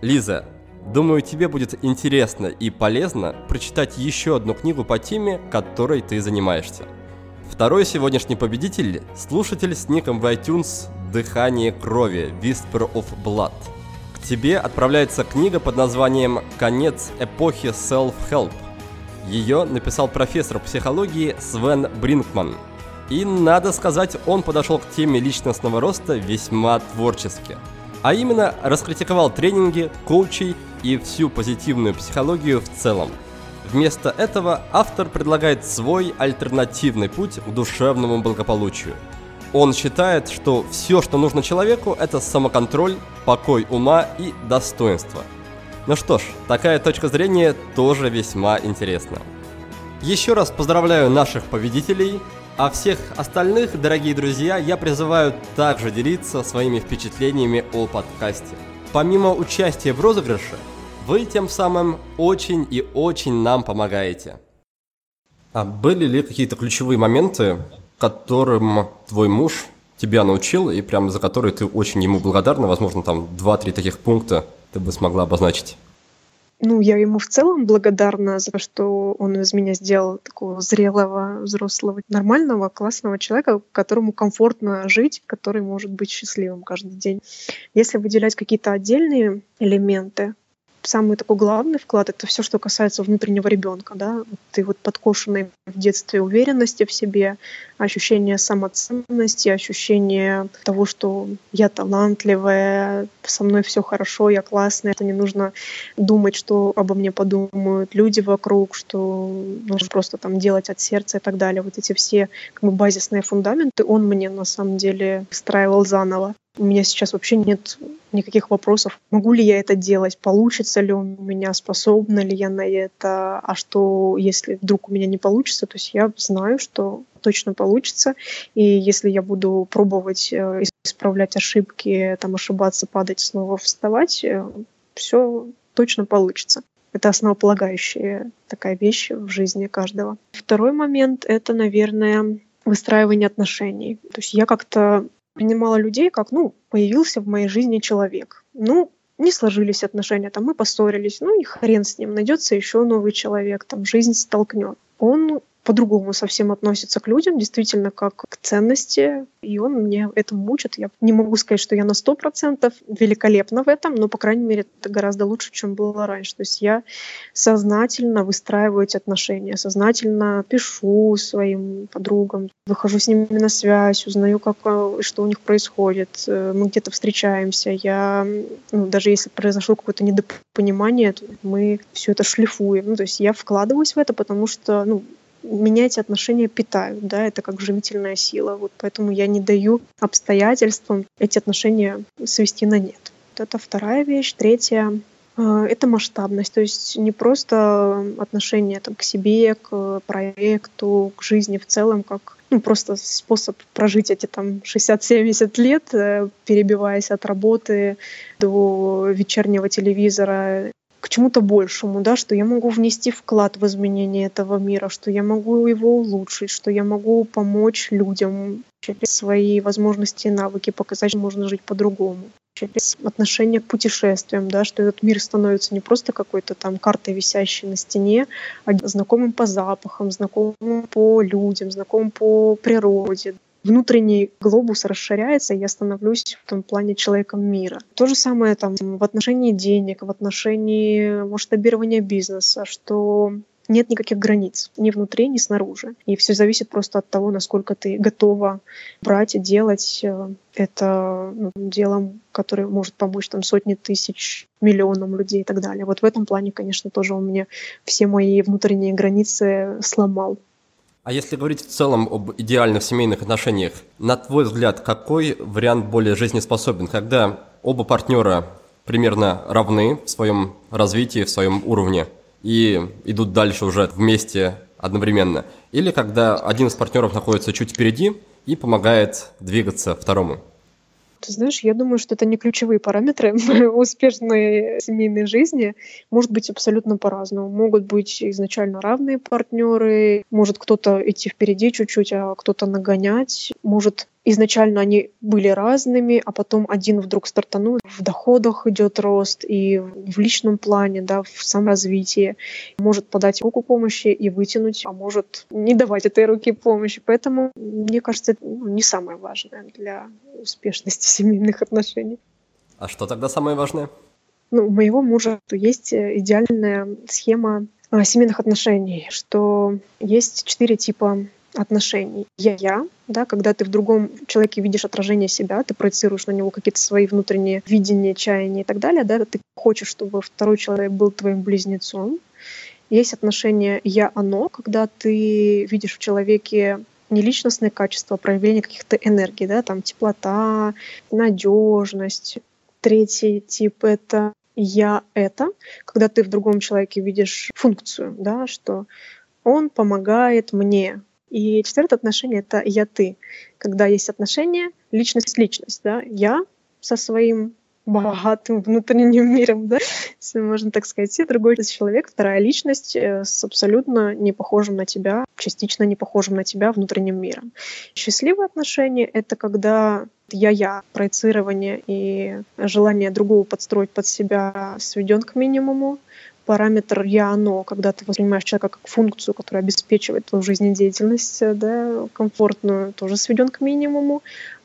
Лиза, думаю, тебе будет интересно и полезно прочитать еще одну книгу по теме, которой ты занимаешься. Второй сегодняшний победитель – слушатель с ником в iTunes «Дыхание крови» Whisper of Blood – тебе отправляется книга под названием «Конец эпохи Self-Help». Ее написал профессор психологии Свен Бринкман. И, надо сказать, он подошел к теме личностного роста весьма творчески. А именно, раскритиковал тренинги, коучей и всю позитивную психологию в целом. Вместо этого автор предлагает свой альтернативный путь к душевному благополучию – он считает, что все, что нужно человеку, это самоконтроль, покой ума и достоинство. Ну что ж, такая точка зрения тоже весьма интересна. Еще раз поздравляю наших победителей, а всех остальных, дорогие друзья, я призываю также делиться своими впечатлениями о подкасте. Помимо участия в розыгрыше, вы тем самым очень и очень нам помогаете. А были ли какие-то ключевые моменты, которым твой муж тебя научил и прям за который ты очень ему благодарна. Возможно, там два-три таких пункта ты бы смогла обозначить. Ну, я ему в целом благодарна за то, что он из меня сделал такого зрелого, взрослого, нормального, классного человека, которому комфортно жить, который может быть счастливым каждый день. Если выделять какие-то отдельные элементы, самый такой главный вклад это все, что касается внутреннего ребенка, да, ты вот подкошенный в детстве уверенности в себе, ощущение самоценности, ощущение того, что я талантливая, со мной все хорошо, я классная, это не нужно думать, что обо мне подумают люди вокруг, что нужно просто там делать от сердца и так далее. Вот эти все как бы базисные фундаменты он мне на самом деле встраивал заново. У меня сейчас вообще нет никаких вопросов, могу ли я это делать, получится ли у меня, способна ли я на это, а что, если вдруг у меня не получится, то есть я знаю, что точно получится, и если я буду пробовать э, исправлять ошибки, там ошибаться, падать, снова вставать, э, все точно получится. Это основополагающая такая вещь в жизни каждого. Второй момент — это, наверное, выстраивание отношений. То есть я как-то принимала людей как, ну, появился в моей жизни человек. Ну, не сложились отношения, там мы поссорились, ну и хрен с ним, найдется еще новый человек, там жизнь столкнет. Он по-другому совсем относится к людям, действительно как к ценности, и он мне этому учит. Я не могу сказать, что я на сто процентов великолепна в этом, но, по крайней мере, это гораздо лучше, чем было раньше. То есть я сознательно выстраиваю эти отношения, сознательно пишу своим подругам, выхожу с ними на связь, узнаю, как, э, что у них происходит. Э, мы где-то встречаемся. Я, ну, даже если произошло какое-то недопонимание, мы все это шлифуем. Ну, то есть я вкладываюсь в это, потому что ну, меня эти отношения питают, да, это как живительная сила. Вот поэтому я не даю обстоятельствам эти отношения свести на нет. Вот это вторая вещь. Третья э, это масштабность, то есть не просто отношение там, к себе, к проекту, к жизни в целом, как ну, просто способ прожить эти там 60-70 лет, э, перебиваясь от работы до вечернего телевизора к чему-то большему, да, что я могу внести вклад в изменение этого мира, что я могу его улучшить, что я могу помочь людям через свои возможности и навыки показать, что можно жить по-другому через отношение к путешествиям, да, что этот мир становится не просто какой-то там картой, висящей на стене, а знакомым по запахам, знакомым по людям, знакомым по природе внутренний глобус расширяется, и я становлюсь в том плане человеком мира. То же самое там в отношении денег, в отношении масштабирования бизнеса, что нет никаких границ ни внутри, ни снаружи. И все зависит просто от того, насколько ты готова брать и делать э, это ну, делом, которое может помочь там сотни тысяч, миллионам людей и так далее. Вот в этом плане, конечно, тоже он мне все мои внутренние границы сломал. А если говорить в целом об идеальных семейных отношениях, на твой взгляд, какой вариант более жизнеспособен, когда оба партнера примерно равны в своем развитии, в своем уровне и идут дальше уже вместе одновременно, или когда один из партнеров находится чуть впереди и помогает двигаться второму? Ты знаешь, я думаю, что это не ключевые параметры успешной семейной жизни. Может быть абсолютно по-разному. Могут быть изначально равные партнеры, может кто-то идти впереди чуть-чуть, а кто-то нагонять. Может изначально они были разными, а потом один вдруг стартанул. В доходах идет рост и в личном плане, да, в саморазвитии. Может подать руку помощи и вытянуть, а может не давать этой руки помощи. Поэтому, мне кажется, это не самое важное для успешности семейных отношений. А что тогда самое важное? Ну, у моего мужа есть идеальная схема а, семейных отношений, что есть четыре типа отношений. Я-я, да, когда ты в другом человеке видишь отражение себя, ты проецируешь на него какие-то свои внутренние видения, чаяния и так далее, да, ты хочешь, чтобы второй человек был твоим близнецом. Есть отношение я-оно, когда ты видишь в человеке не личностные качества, а проявление каких-то энергий, да, там теплота, надежность. Третий тип — это я это, когда ты в другом человеке видишь функцию, да, что он помогает мне, и четвертое отношение — это «я-ты», когда есть отношение личность-личность. Да? Я со своим богатым внутренним миром, да, если можно так сказать, и другой человек, вторая личность э, с абсолютно не похожим на тебя, частично не похожим на тебя внутренним миром. Счастливые отношения — это когда я-я, проецирование и желание другого подстроить под себя сведен к минимуму, параметр «я-оно», когда ты воспринимаешь человека как функцию, которая обеспечивает твою жизнедеятельность э, да, комфортную, тоже сведен к минимуму.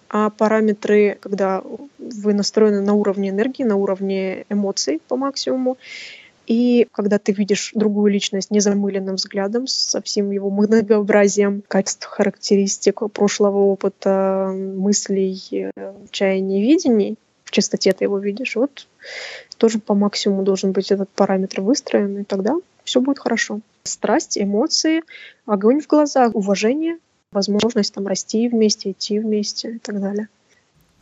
А параметры, когда вы настроены на уровне энергии, на уровне эмоций по максимуму, и когда ты видишь другую личность незамыленным взглядом, со всем его многообразием качеств, характеристик, прошлого опыта, мыслей, э, чаяний, видений, в чистоте ты его видишь, вот тоже по максимуму должен быть этот параметр выстроен, и тогда все будет хорошо. Страсть, эмоции, огонь в глазах, уважение, возможность там расти вместе, идти вместе и так далее.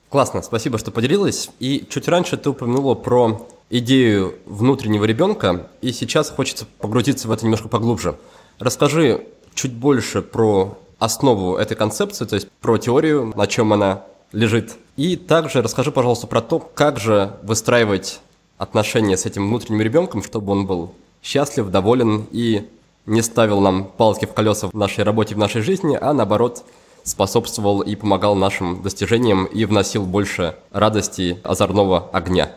Классно, спасибо, что поделилась. И чуть раньше ты упомянула про идею внутреннего ребенка, и сейчас хочется погрузиться в это немножко поглубже. Расскажи чуть больше про основу этой концепции, то есть про теорию, на чем она лежит. И также расскажи, пожалуйста, про то, как же выстраивать отношения с этим внутренним ребенком, чтобы он был счастлив, доволен и не ставил нам палки в колеса в нашей работе, в нашей жизни, а наоборот способствовал и помогал нашим достижениям и вносил больше радости, озорного огня.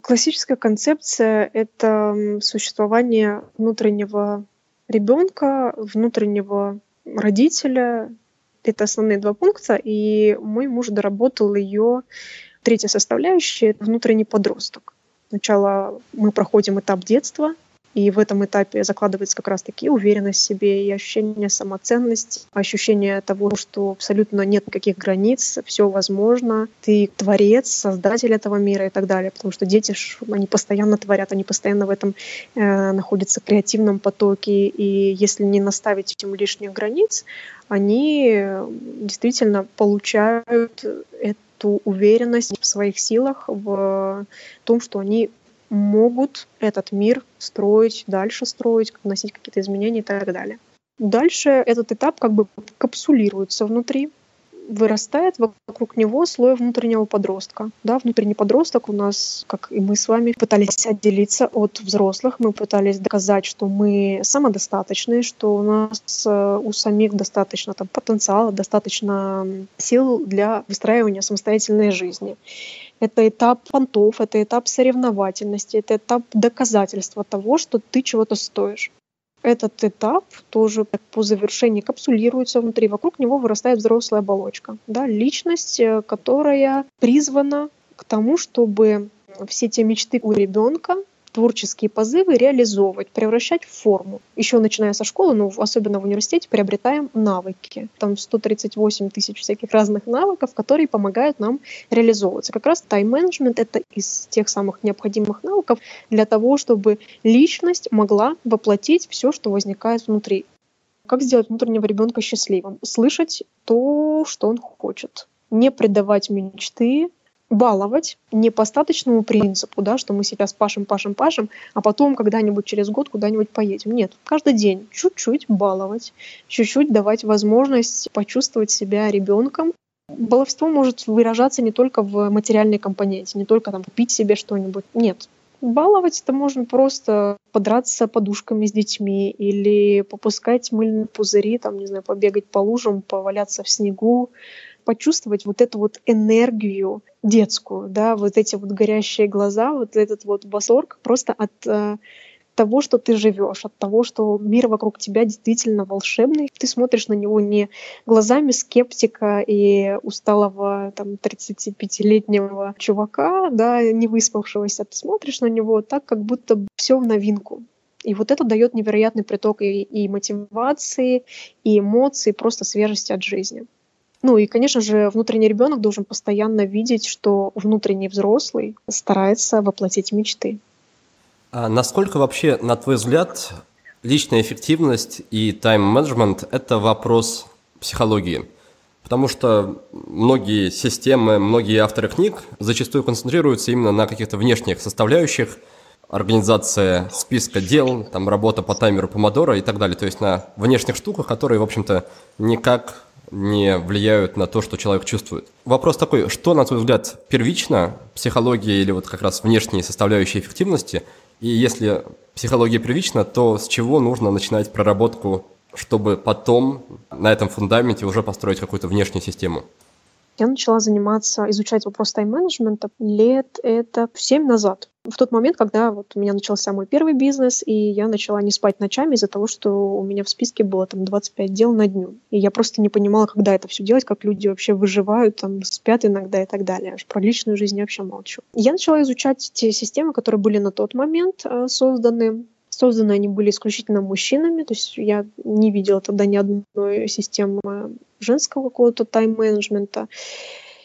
Классическая концепция — это существование внутреннего ребенка, внутреннего родителя. Это основные два пункта, и мой муж доработал ее третья составляющая — внутренний подросток. Сначала мы проходим этап детства, и в этом этапе закладывается как раз-таки уверенность в себе и ощущение самоценности, ощущение того, что абсолютно нет никаких границ, все возможно, ты творец, создатель этого мира и так далее. Потому что дети, они постоянно творят, они постоянно в этом э, находятся в креативном потоке. И если не наставить им лишних границ, они действительно получают эту уверенность в своих силах, в том, что они могут этот мир строить, дальше строить, вносить какие-то изменения и так далее. Дальше этот этап как бы капсулируется внутри, вырастает вокруг него слой внутреннего подростка. Да, внутренний подросток у нас, как и мы с вами, пытались отделиться от взрослых, мы пытались доказать, что мы самодостаточные, что у нас э, у самих достаточно там, потенциала, достаточно сил для выстраивания самостоятельной жизни. Это этап понтов, это этап соревновательности, это этап доказательства того, что ты чего-то стоишь. Этот этап тоже по завершении капсулируется внутри, вокруг него вырастает взрослая оболочка. Да, личность, э, которая призвана к тому, чтобы все те мечты у ребенка творческие позывы реализовывать, превращать в форму. Еще начиная со школы, ну, особенно в университете, приобретаем навыки. Там 138 тысяч всяких разных навыков, которые помогают нам реализовываться. Как раз тайм-менеджмент — это из тех самых необходимых навыков для того, чтобы личность могла воплотить все, что возникает внутри. Как сделать внутреннего ребенка счастливым? Слышать то, что он хочет. Не предавать мечты, баловать не по статочному принципу, да, что мы сейчас пашем, пашем, пашем, а потом когда-нибудь через год куда-нибудь поедем. Нет, каждый день чуть-чуть баловать, чуть-чуть давать возможность почувствовать себя ребенком. Баловство может выражаться не только в материальной компоненте, не только там купить себе что-нибудь. Нет, Баловать это можно просто подраться подушками с детьми или попускать мыльные пузыри, там, не знаю, побегать по лужам, поваляться в снегу, почувствовать вот эту вот энергию детскую, да, вот эти вот горящие глаза, вот этот вот восторг просто от э, того, что ты живешь, от того, что мир вокруг тебя действительно волшебный. Ты смотришь на него не глазами скептика и усталого там 35-летнего чувака, да, не выспавшегося, ты смотришь на него так, как будто все в новинку. И вот это дает невероятный приток и, и мотивации, и эмоций, просто свежести от жизни. Ну и, конечно же, внутренний ребенок должен постоянно видеть, что внутренний взрослый старается воплотить мечты. А насколько вообще, на твой взгляд, личная эффективность и тайм-менеджмент – это вопрос психологии? Потому что многие системы, многие авторы книг зачастую концентрируются именно на каких-то внешних составляющих, организация списка дел, там работа по таймеру помодора и так далее, то есть на внешних штуках, которые, в общем-то, никак не влияют на то, что человек чувствует. Вопрос такой, что, на твой взгляд, первично, психология или вот как раз внешние составляющие эффективности, и если психология первична, то с чего нужно начинать проработку, чтобы потом на этом фундаменте уже построить какую-то внешнюю систему? Я начала заниматься, изучать вопрос тайм-менеджмента лет это 7 назад. В тот момент, когда вот у меня начался мой первый бизнес, и я начала не спать ночами из-за того, что у меня в списке было там 25 дел на дню. И я просто не понимала, когда это все делать, как люди вообще выживают, там, спят иногда и так далее. Аж про личную жизнь я вообще молчу. Я начала изучать те системы, которые были на тот момент э, созданы Созданы они были исключительно мужчинами, то есть я не видела тогда ни одной системы женского какого-то тайм-менеджмента.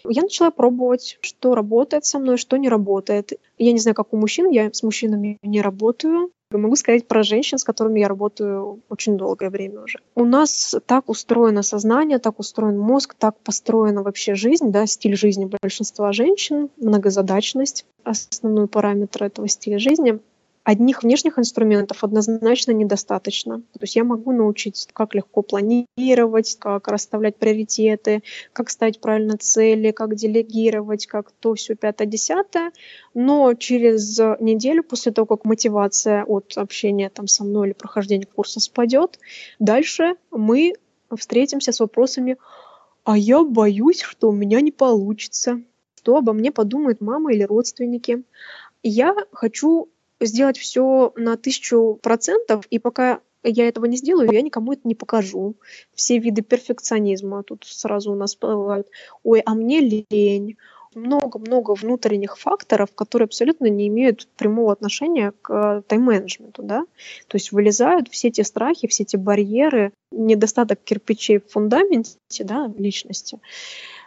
Я начала пробовать, что работает со мной, что не работает. Я не знаю, как у мужчин, я с мужчинами не работаю. Могу сказать про женщин, с которыми я работаю очень долгое время уже. У нас так устроено сознание, так устроен мозг, так построена вообще жизнь, да, стиль жизни большинства женщин, многозадачность, основной параметр этого стиля жизни одних внешних инструментов однозначно недостаточно. То есть я могу научить, как легко планировать, как расставлять приоритеты, как ставить правильно цели, как делегировать, как то, все пятое, десятое. Но через неделю после того, как мотивация от общения там со мной или прохождения курса спадет, дальше мы встретимся с вопросами «А я боюсь, что у меня не получится», что обо мне подумает мама или родственники. Я хочу сделать все на тысячу процентов, и пока я этого не сделаю, я никому это не покажу. Все виды перфекционизма тут сразу у нас бывают. Ой, а мне лень. Много-много внутренних факторов, которые абсолютно не имеют прямого отношения к тайм-менеджменту. Да? То есть вылезают все эти страхи, все эти барьеры, недостаток кирпичей в фундаменте да, личности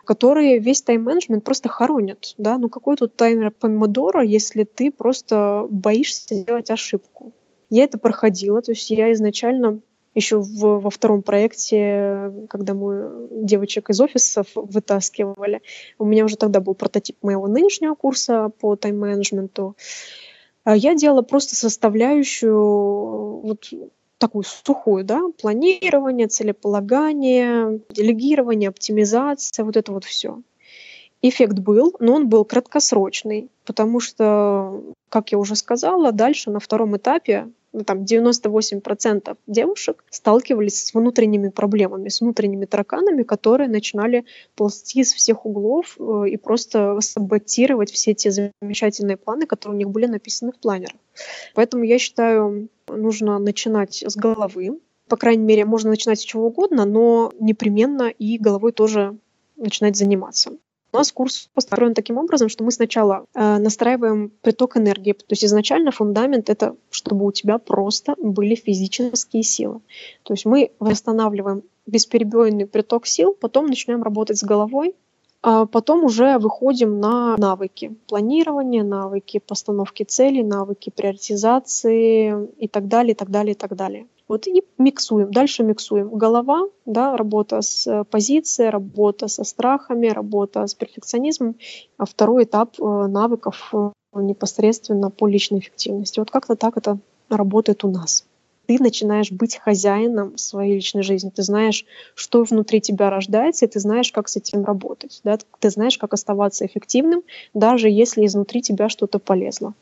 которые весь тайм-менеджмент просто хоронят. Да? Ну какой тут таймер помидора, если ты просто боишься сделать ошибку? Я это проходила, то есть я изначально еще в, во втором проекте, когда мы девочек из офисов вытаскивали, у меня уже тогда был прототип моего нынешнего курса по тайм-менеджменту. А я делала просто составляющую вот такую сухую, да, планирование, целеполагание, делегирование, оптимизация, вот это вот все. Эффект был, но он был краткосрочный, потому что, как я уже сказала, дальше на втором этапе ну, там 98% девушек сталкивались с внутренними проблемами, с внутренними тараканами, которые начинали ползти из всех углов э, и просто саботировать все те замечательные планы, которые у них были написаны в планерах. Поэтому я считаю, нужно начинать с головы. По крайней мере, можно начинать с чего угодно, но непременно и головой тоже начинать заниматься. У нас курс построен таким образом, что мы сначала э, настраиваем приток энергии. То есть изначально фундамент это чтобы у тебя просто были физические силы. То есть мы восстанавливаем бесперебойный приток сил, потом начинаем работать с головой, а потом уже выходим на навыки планирования, навыки постановки целей, навыки приоритизации и так далее, и так далее, и так далее. Вот и миксуем, дальше миксуем. Голова, да, работа с э, позицией, работа со страхами, работа с перфекционизмом. А второй этап э, навыков э, непосредственно по личной эффективности. Вот как-то так это работает у нас. Ты начинаешь быть хозяином своей личной жизни. Ты знаешь, что внутри тебя рождается, и ты знаешь, как с этим работать. Да? Ты знаешь, как оставаться эффективным, даже если изнутри тебя что-то полезло.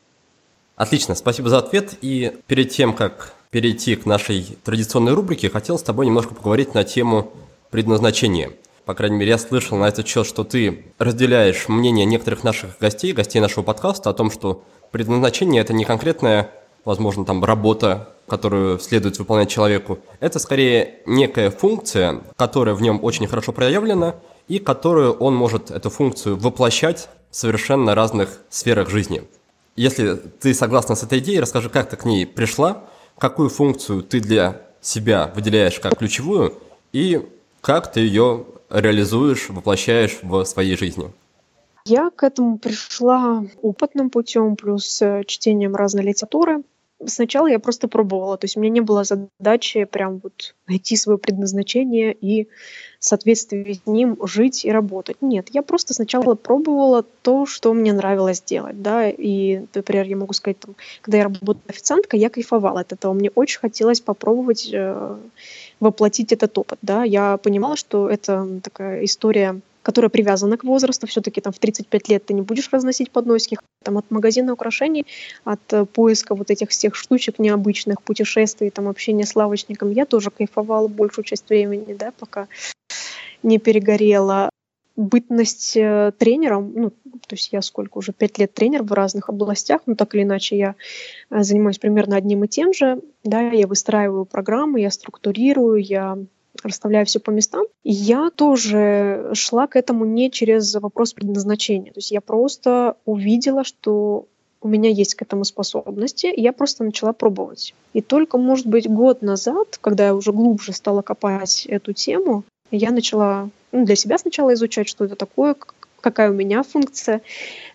Отлично, спасибо за ответ. И перед тем, как перейти к нашей традиционной рубрике, хотел с тобой немножко поговорить на тему предназначения. По крайней мере, я слышал на этот счет, что ты разделяешь мнение некоторых наших гостей, гостей нашего подкаста о том, что предназначение – это не конкретная, возможно, там работа, которую следует выполнять человеку. Это скорее некая функция, которая в нем очень хорошо проявлена, и которую он может эту функцию воплощать в совершенно разных сферах жизни. Если ты согласна с этой идеей, расскажи, как ты к ней пришла, какую функцию ты для себя выделяешь как ключевую и как ты ее реализуешь, воплощаешь в своей жизни? Я к этому пришла опытным путем, плюс э, чтением разной литературы сначала я просто пробовала, то есть у меня не было задачи прям вот найти свое предназначение и в соответствии с ним жить и работать. Нет, я просто сначала пробовала то, что мне нравилось делать, да, и, например, я могу сказать, там, когда я работала официанткой, я кайфовала от этого, мне очень хотелось попробовать э, воплотить этот опыт, да, я понимала, что это такая история которая привязана к возрасту. Все-таки там в 35 лет ты не будешь разносить подносики. Там от магазина украшений, от э, поиска вот этих всех штучек необычных, путешествий, там общения с лавочником. Я тоже кайфовала большую часть времени, да, пока не перегорела. Бытность э, тренером, ну, то есть я сколько уже, пять лет тренер в разных областях, ну, так или иначе я э, занимаюсь примерно одним и тем же, да, я выстраиваю программы, я структурирую, я расставляю все по местам. Я тоже шла к этому не через вопрос предназначения. То есть я просто увидела, что у меня есть к этому способности, и я просто начала пробовать. И только, может быть, год назад, когда я уже глубже стала копать эту тему, я начала ну, для себя сначала изучать, что это такое, какая у меня функция.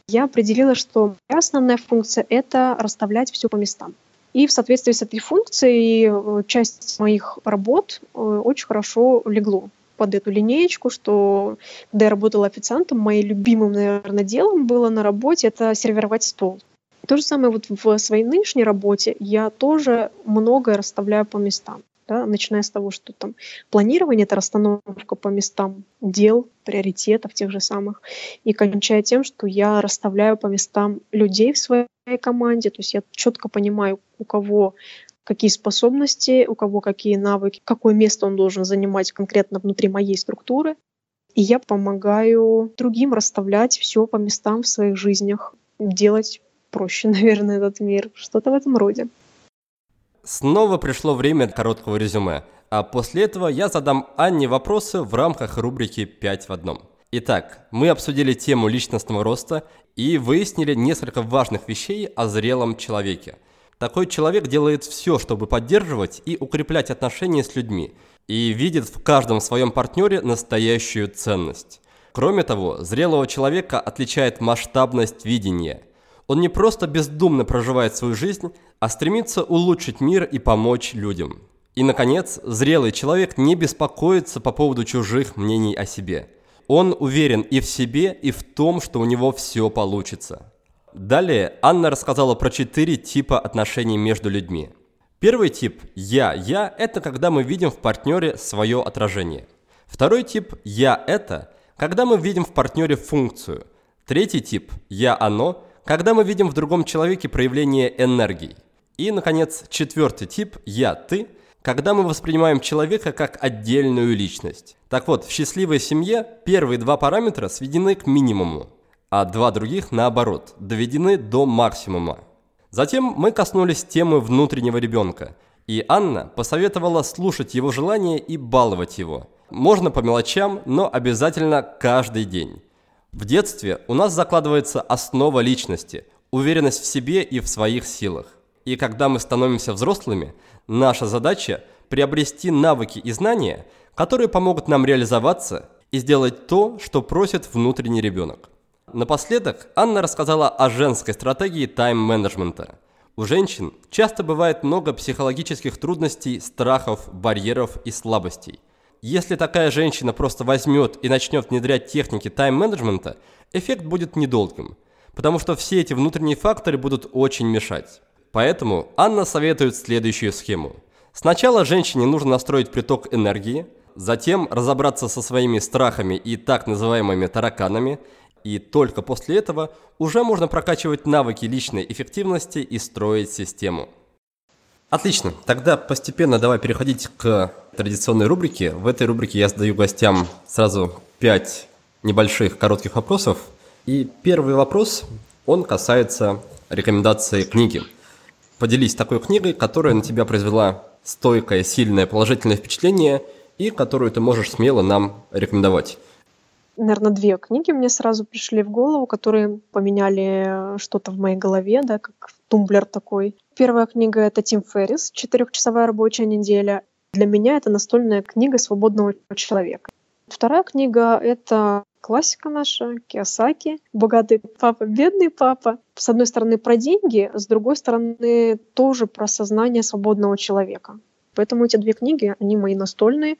Я определила, что моя основная функция — это расставлять все по местам. И в соответствии с этой функцией э, часть моих работ э, очень хорошо легло под эту линеечку, что когда я работала официантом, моим любимым, наверное, делом было на работе это сервировать стол. То же самое вот в своей нынешней работе я тоже многое расставляю по местам да, начиная с того, что там планирование — это расстановка по местам дел, приоритетов тех же самых, и кончая тем, что я расставляю по местам людей в своей команде, то есть я четко понимаю, у кого какие способности, у кого какие навыки, какое место он должен занимать конкретно внутри моей структуры. И я помогаю другим расставлять все по местам в своих жизнях, делать проще, наверное, этот мир, что-то в этом роде. Снова пришло время короткого резюме, а после этого я задам Анне вопросы в рамках рубрики «5 в одном». Итак, мы обсудили тему личностного роста и выяснили несколько важных вещей о зрелом человеке. Такой человек делает все, чтобы поддерживать и укреплять отношения с людьми, и видит в каждом своем партнере настоящую ценность. Кроме того, зрелого человека отличает масштабность видения. Он не просто бездумно проживает свою жизнь, а стремится улучшить мир и помочь людям. И, наконец, зрелый человек не беспокоится по поводу чужих мнений о себе. Он уверен и в себе, и в том, что у него все получится. Далее Анна рассказала про четыре типа отношений между людьми. Первый тип «я», «я» – это когда мы видим в партнере свое отражение. Второй тип «я» – это когда мы видим в партнере функцию. Третий тип «я», «оно» – когда мы видим в другом человеке проявление энергии. И, наконец, четвертый тип «я», «ты» – когда мы воспринимаем человека как отдельную личность. Так вот, в счастливой семье первые два параметра сведены к минимуму, а два других, наоборот, доведены до максимума. Затем мы коснулись темы внутреннего ребенка, и Анна посоветовала слушать его желания и баловать его. Можно по мелочам, но обязательно каждый день. В детстве у нас закладывается основа личности, уверенность в себе и в своих силах. И когда мы становимся взрослыми, наша задача – приобрести навыки и знания, которые помогут нам реализоваться и сделать то, что просит внутренний ребенок. Напоследок Анна рассказала о женской стратегии тайм-менеджмента. У женщин часто бывает много психологических трудностей, страхов, барьеров и слабостей. Если такая женщина просто возьмет и начнет внедрять техники тайм-менеджмента, эффект будет недолгим, потому что все эти внутренние факторы будут очень мешать. Поэтому Анна советует следующую схему. Сначала женщине нужно настроить приток энергии, затем разобраться со своими страхами и так называемыми тараканами, и только после этого уже можно прокачивать навыки личной эффективности и строить систему. Отлично, тогда постепенно давай переходить к традиционной рубрике. В этой рубрике я задаю гостям сразу пять небольших коротких вопросов. И первый вопрос, он касается рекомендации книги – Поделись такой книгой, которая на тебя произвела стойкое, сильное, положительное впечатление и которую ты можешь смело нам рекомендовать. Наверное, две книги мне сразу пришли в голову, которые поменяли что-то в моей голове, да, как тумблер такой. Первая книга — это Тим Феррис «Четырехчасовая рабочая неделя». Для меня это настольная книга свободного человека. Вторая книга — это классика наша, Киосаки, «Богатый папа, бедный папа». С одной стороны про деньги, с другой стороны тоже про сознание свободного человека. Поэтому эти две книги, они мои настольные.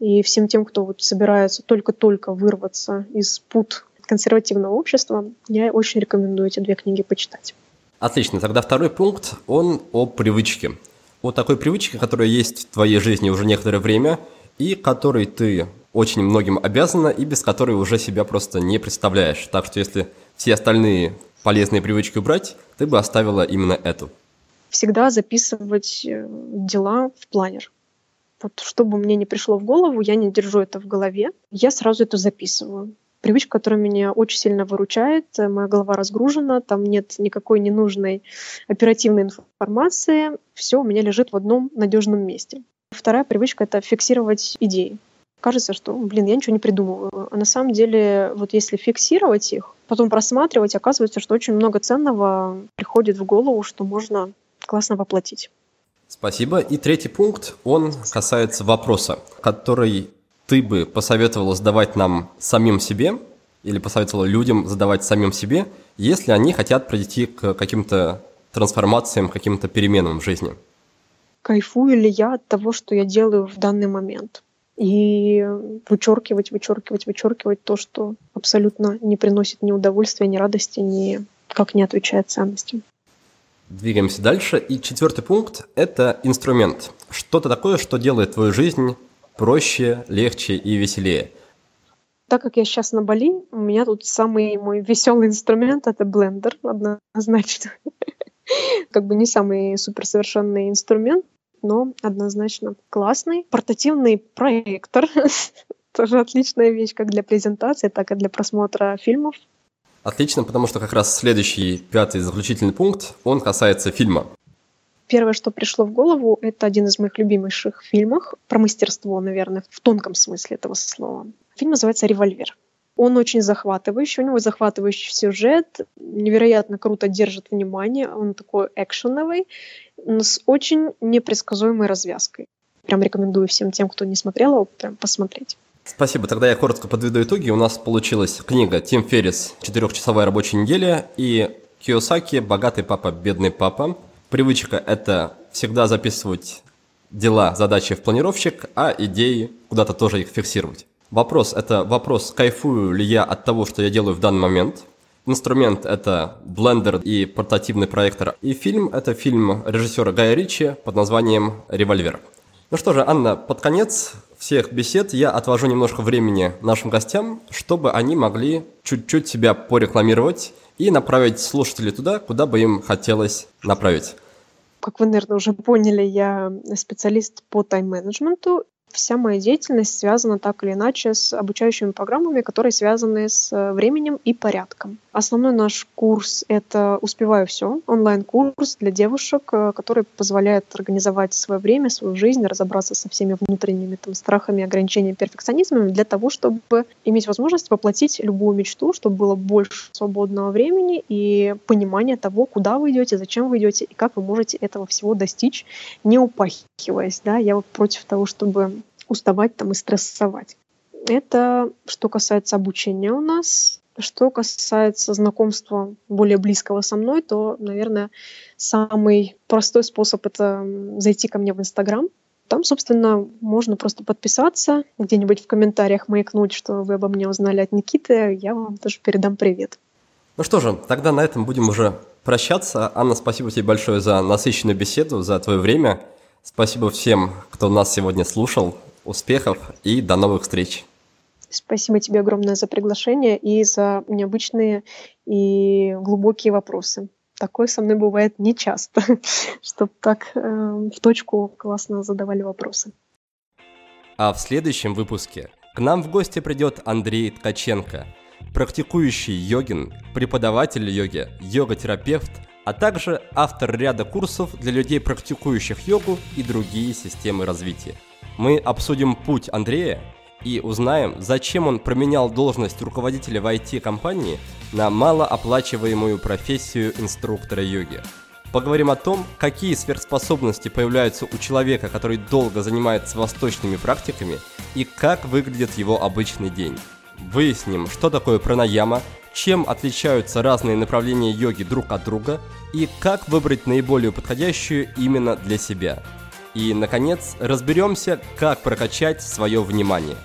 И всем тем, кто вот собирается только-только вырваться из пут консервативного общества, я очень рекомендую эти две книги почитать. Отлично. Тогда второй пункт, он о привычке. О такой привычке, которая есть в твоей жизни уже некоторое время, и которой ты очень многим обязана и без которой уже себя просто не представляешь. Так что если все остальные полезные привычки убрать, ты бы оставила именно эту. Всегда записывать э, дела в планер. Вот чтобы мне не пришло в голову, я не держу это в голове, я сразу это записываю. Привычка, которая меня очень сильно выручает, э, моя голова разгружена, там нет никакой ненужной оперативной информации, все у меня лежит в одном надежном месте. Вторая привычка — это фиксировать идеи кажется, что, блин, я ничего не придумываю. А на самом деле, вот если фиксировать их, потом просматривать, оказывается, что очень много ценного приходит в голову, что можно классно воплотить. Спасибо. И третий пункт, он касается вопроса, который ты бы посоветовала задавать нам самим себе или посоветовала людям задавать самим себе, если они хотят прийти к каким-то трансформациям, каким-то переменам в жизни. Кайфую ли я от того, что я делаю в данный момент? и вычеркивать, вычеркивать, вычеркивать то, что абсолютно не приносит ни удовольствия, ни радости, ни как не отвечает ценностям. Двигаемся дальше. И четвертый пункт – это инструмент. Что-то такое, что делает твою жизнь проще, легче и веселее. Так как я сейчас на Бали, у меня тут самый мой веселый инструмент – это блендер, однозначно. Как бы не самый суперсовершенный инструмент, но однозначно классный. Портативный проектор. Тоже отличная вещь как для презентации, так и для просмотра фильмов. Отлично, потому что как раз следующий, пятый заключительный пункт, он касается фильма. Первое, что пришло в голову, это один из моих любимейших фильмов про мастерство, наверное, в тонком смысле этого слова. Фильм называется «Револьвер». Он очень захватывающий, у него захватывающий сюжет, невероятно круто держит внимание, он такой экшеновый, с очень непредсказуемой развязкой. Прям рекомендую всем тем, кто не смотрел его, прям посмотреть. Спасибо. Тогда я коротко подведу итоги. У нас получилась книга Тим Феррис «Четырехчасовая рабочая неделя» и Киосаки «Богатый папа, бедный папа». Привычка – это всегда записывать дела, задачи в планировщик, а идеи куда-то тоже их фиксировать. Вопрос – это вопрос, кайфую ли я от того, что я делаю в данный момент. Инструмент – это блендер и портативный проектор. И фильм – это фильм режиссера Гая Ричи под названием «Револьвер». Ну что же, Анна, под конец всех бесед я отвожу немножко времени нашим гостям, чтобы они могли чуть-чуть себя порекламировать и направить слушателей туда, куда бы им хотелось направить. Как вы, наверное, уже поняли, я специалист по тайм-менеджменту Вся моя деятельность связана так или иначе с обучающими программами, которые связаны с э, временем и порядком. Основной наш курс — это «Успеваю все», онлайн-курс для девушек, э, который позволяет организовать свое время, свою жизнь, разобраться со всеми внутренними там, страхами, ограничениями, перфекционизмом для того, чтобы иметь возможность воплотить любую мечту, чтобы было больше свободного времени и понимания того, куда вы идете, зачем вы идете и как вы можете этого всего достичь, не упахиваясь. Да? Я вот против того, чтобы уставать там и стрессовать. Это что касается обучения у нас. Что касается знакомства более близкого со мной, то, наверное, самый простой способ — это зайти ко мне в Инстаграм. Там, собственно, можно просто подписаться, где-нибудь в комментариях маякнуть, что вы обо мне узнали от Никиты, я вам тоже передам привет. Ну что же, тогда на этом будем уже прощаться. Анна, спасибо тебе большое за насыщенную беседу, за твое время. Спасибо всем, кто нас сегодня слушал успехов и до новых встреч. Спасибо тебе огромное за приглашение и за необычные и глубокие вопросы. Такое со мной бывает нечасто, чтобы так э, в точку классно задавали вопросы. А в следующем выпуске к нам в гости придет Андрей Ткаченко, практикующий йогин, преподаватель йоги, йога-терапевт, а также автор ряда курсов для людей, практикующих йогу и другие системы развития мы обсудим путь Андрея и узнаем, зачем он променял должность руководителя в IT-компании на малооплачиваемую профессию инструктора йоги. Поговорим о том, какие сверхспособности появляются у человека, который долго занимается восточными практиками, и как выглядит его обычный день. Выясним, что такое пранаяма, чем отличаются разные направления йоги друг от друга и как выбрать наиболее подходящую именно для себя – и, наконец, разберемся, как прокачать свое внимание.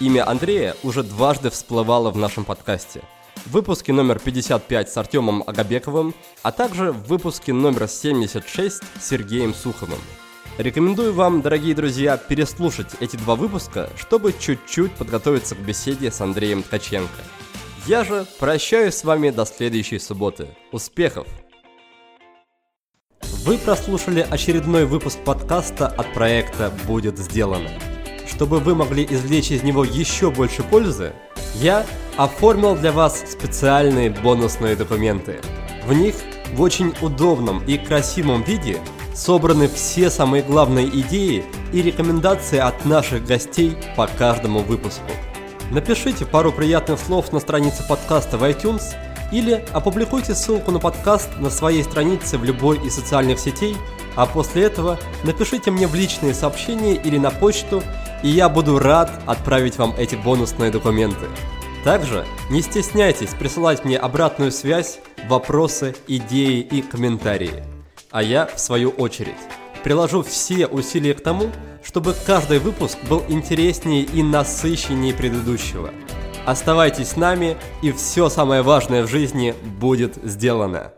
Имя Андрея уже дважды всплывало в нашем подкасте. В выпуске номер 55 с Артемом Агабековым, а также в выпуске номер 76 с Сергеем Суховым. Рекомендую вам, дорогие друзья, переслушать эти два выпуска, чтобы чуть-чуть подготовиться к беседе с Андреем Ткаченко. Я же прощаюсь с вами до следующей субботы. Успехов! Вы прослушали очередной выпуск подкаста от проекта «Будет сделано». Чтобы вы могли извлечь из него еще больше пользы, я оформил для вас специальные бонусные документы. В них в очень удобном и красивом виде собраны все самые главные идеи и рекомендации от наших гостей по каждому выпуску. Напишите пару приятных слов на странице подкаста в iTunes – или опубликуйте ссылку на подкаст на своей странице в любой из социальных сетей, а после этого напишите мне в личные сообщения или на почту, и я буду рад отправить вам эти бонусные документы. Также не стесняйтесь присылать мне обратную связь, вопросы, идеи и комментарии. А я, в свою очередь, приложу все усилия к тому, чтобы каждый выпуск был интереснее и насыщеннее предыдущего – Оставайтесь с нами, и все самое важное в жизни будет сделано.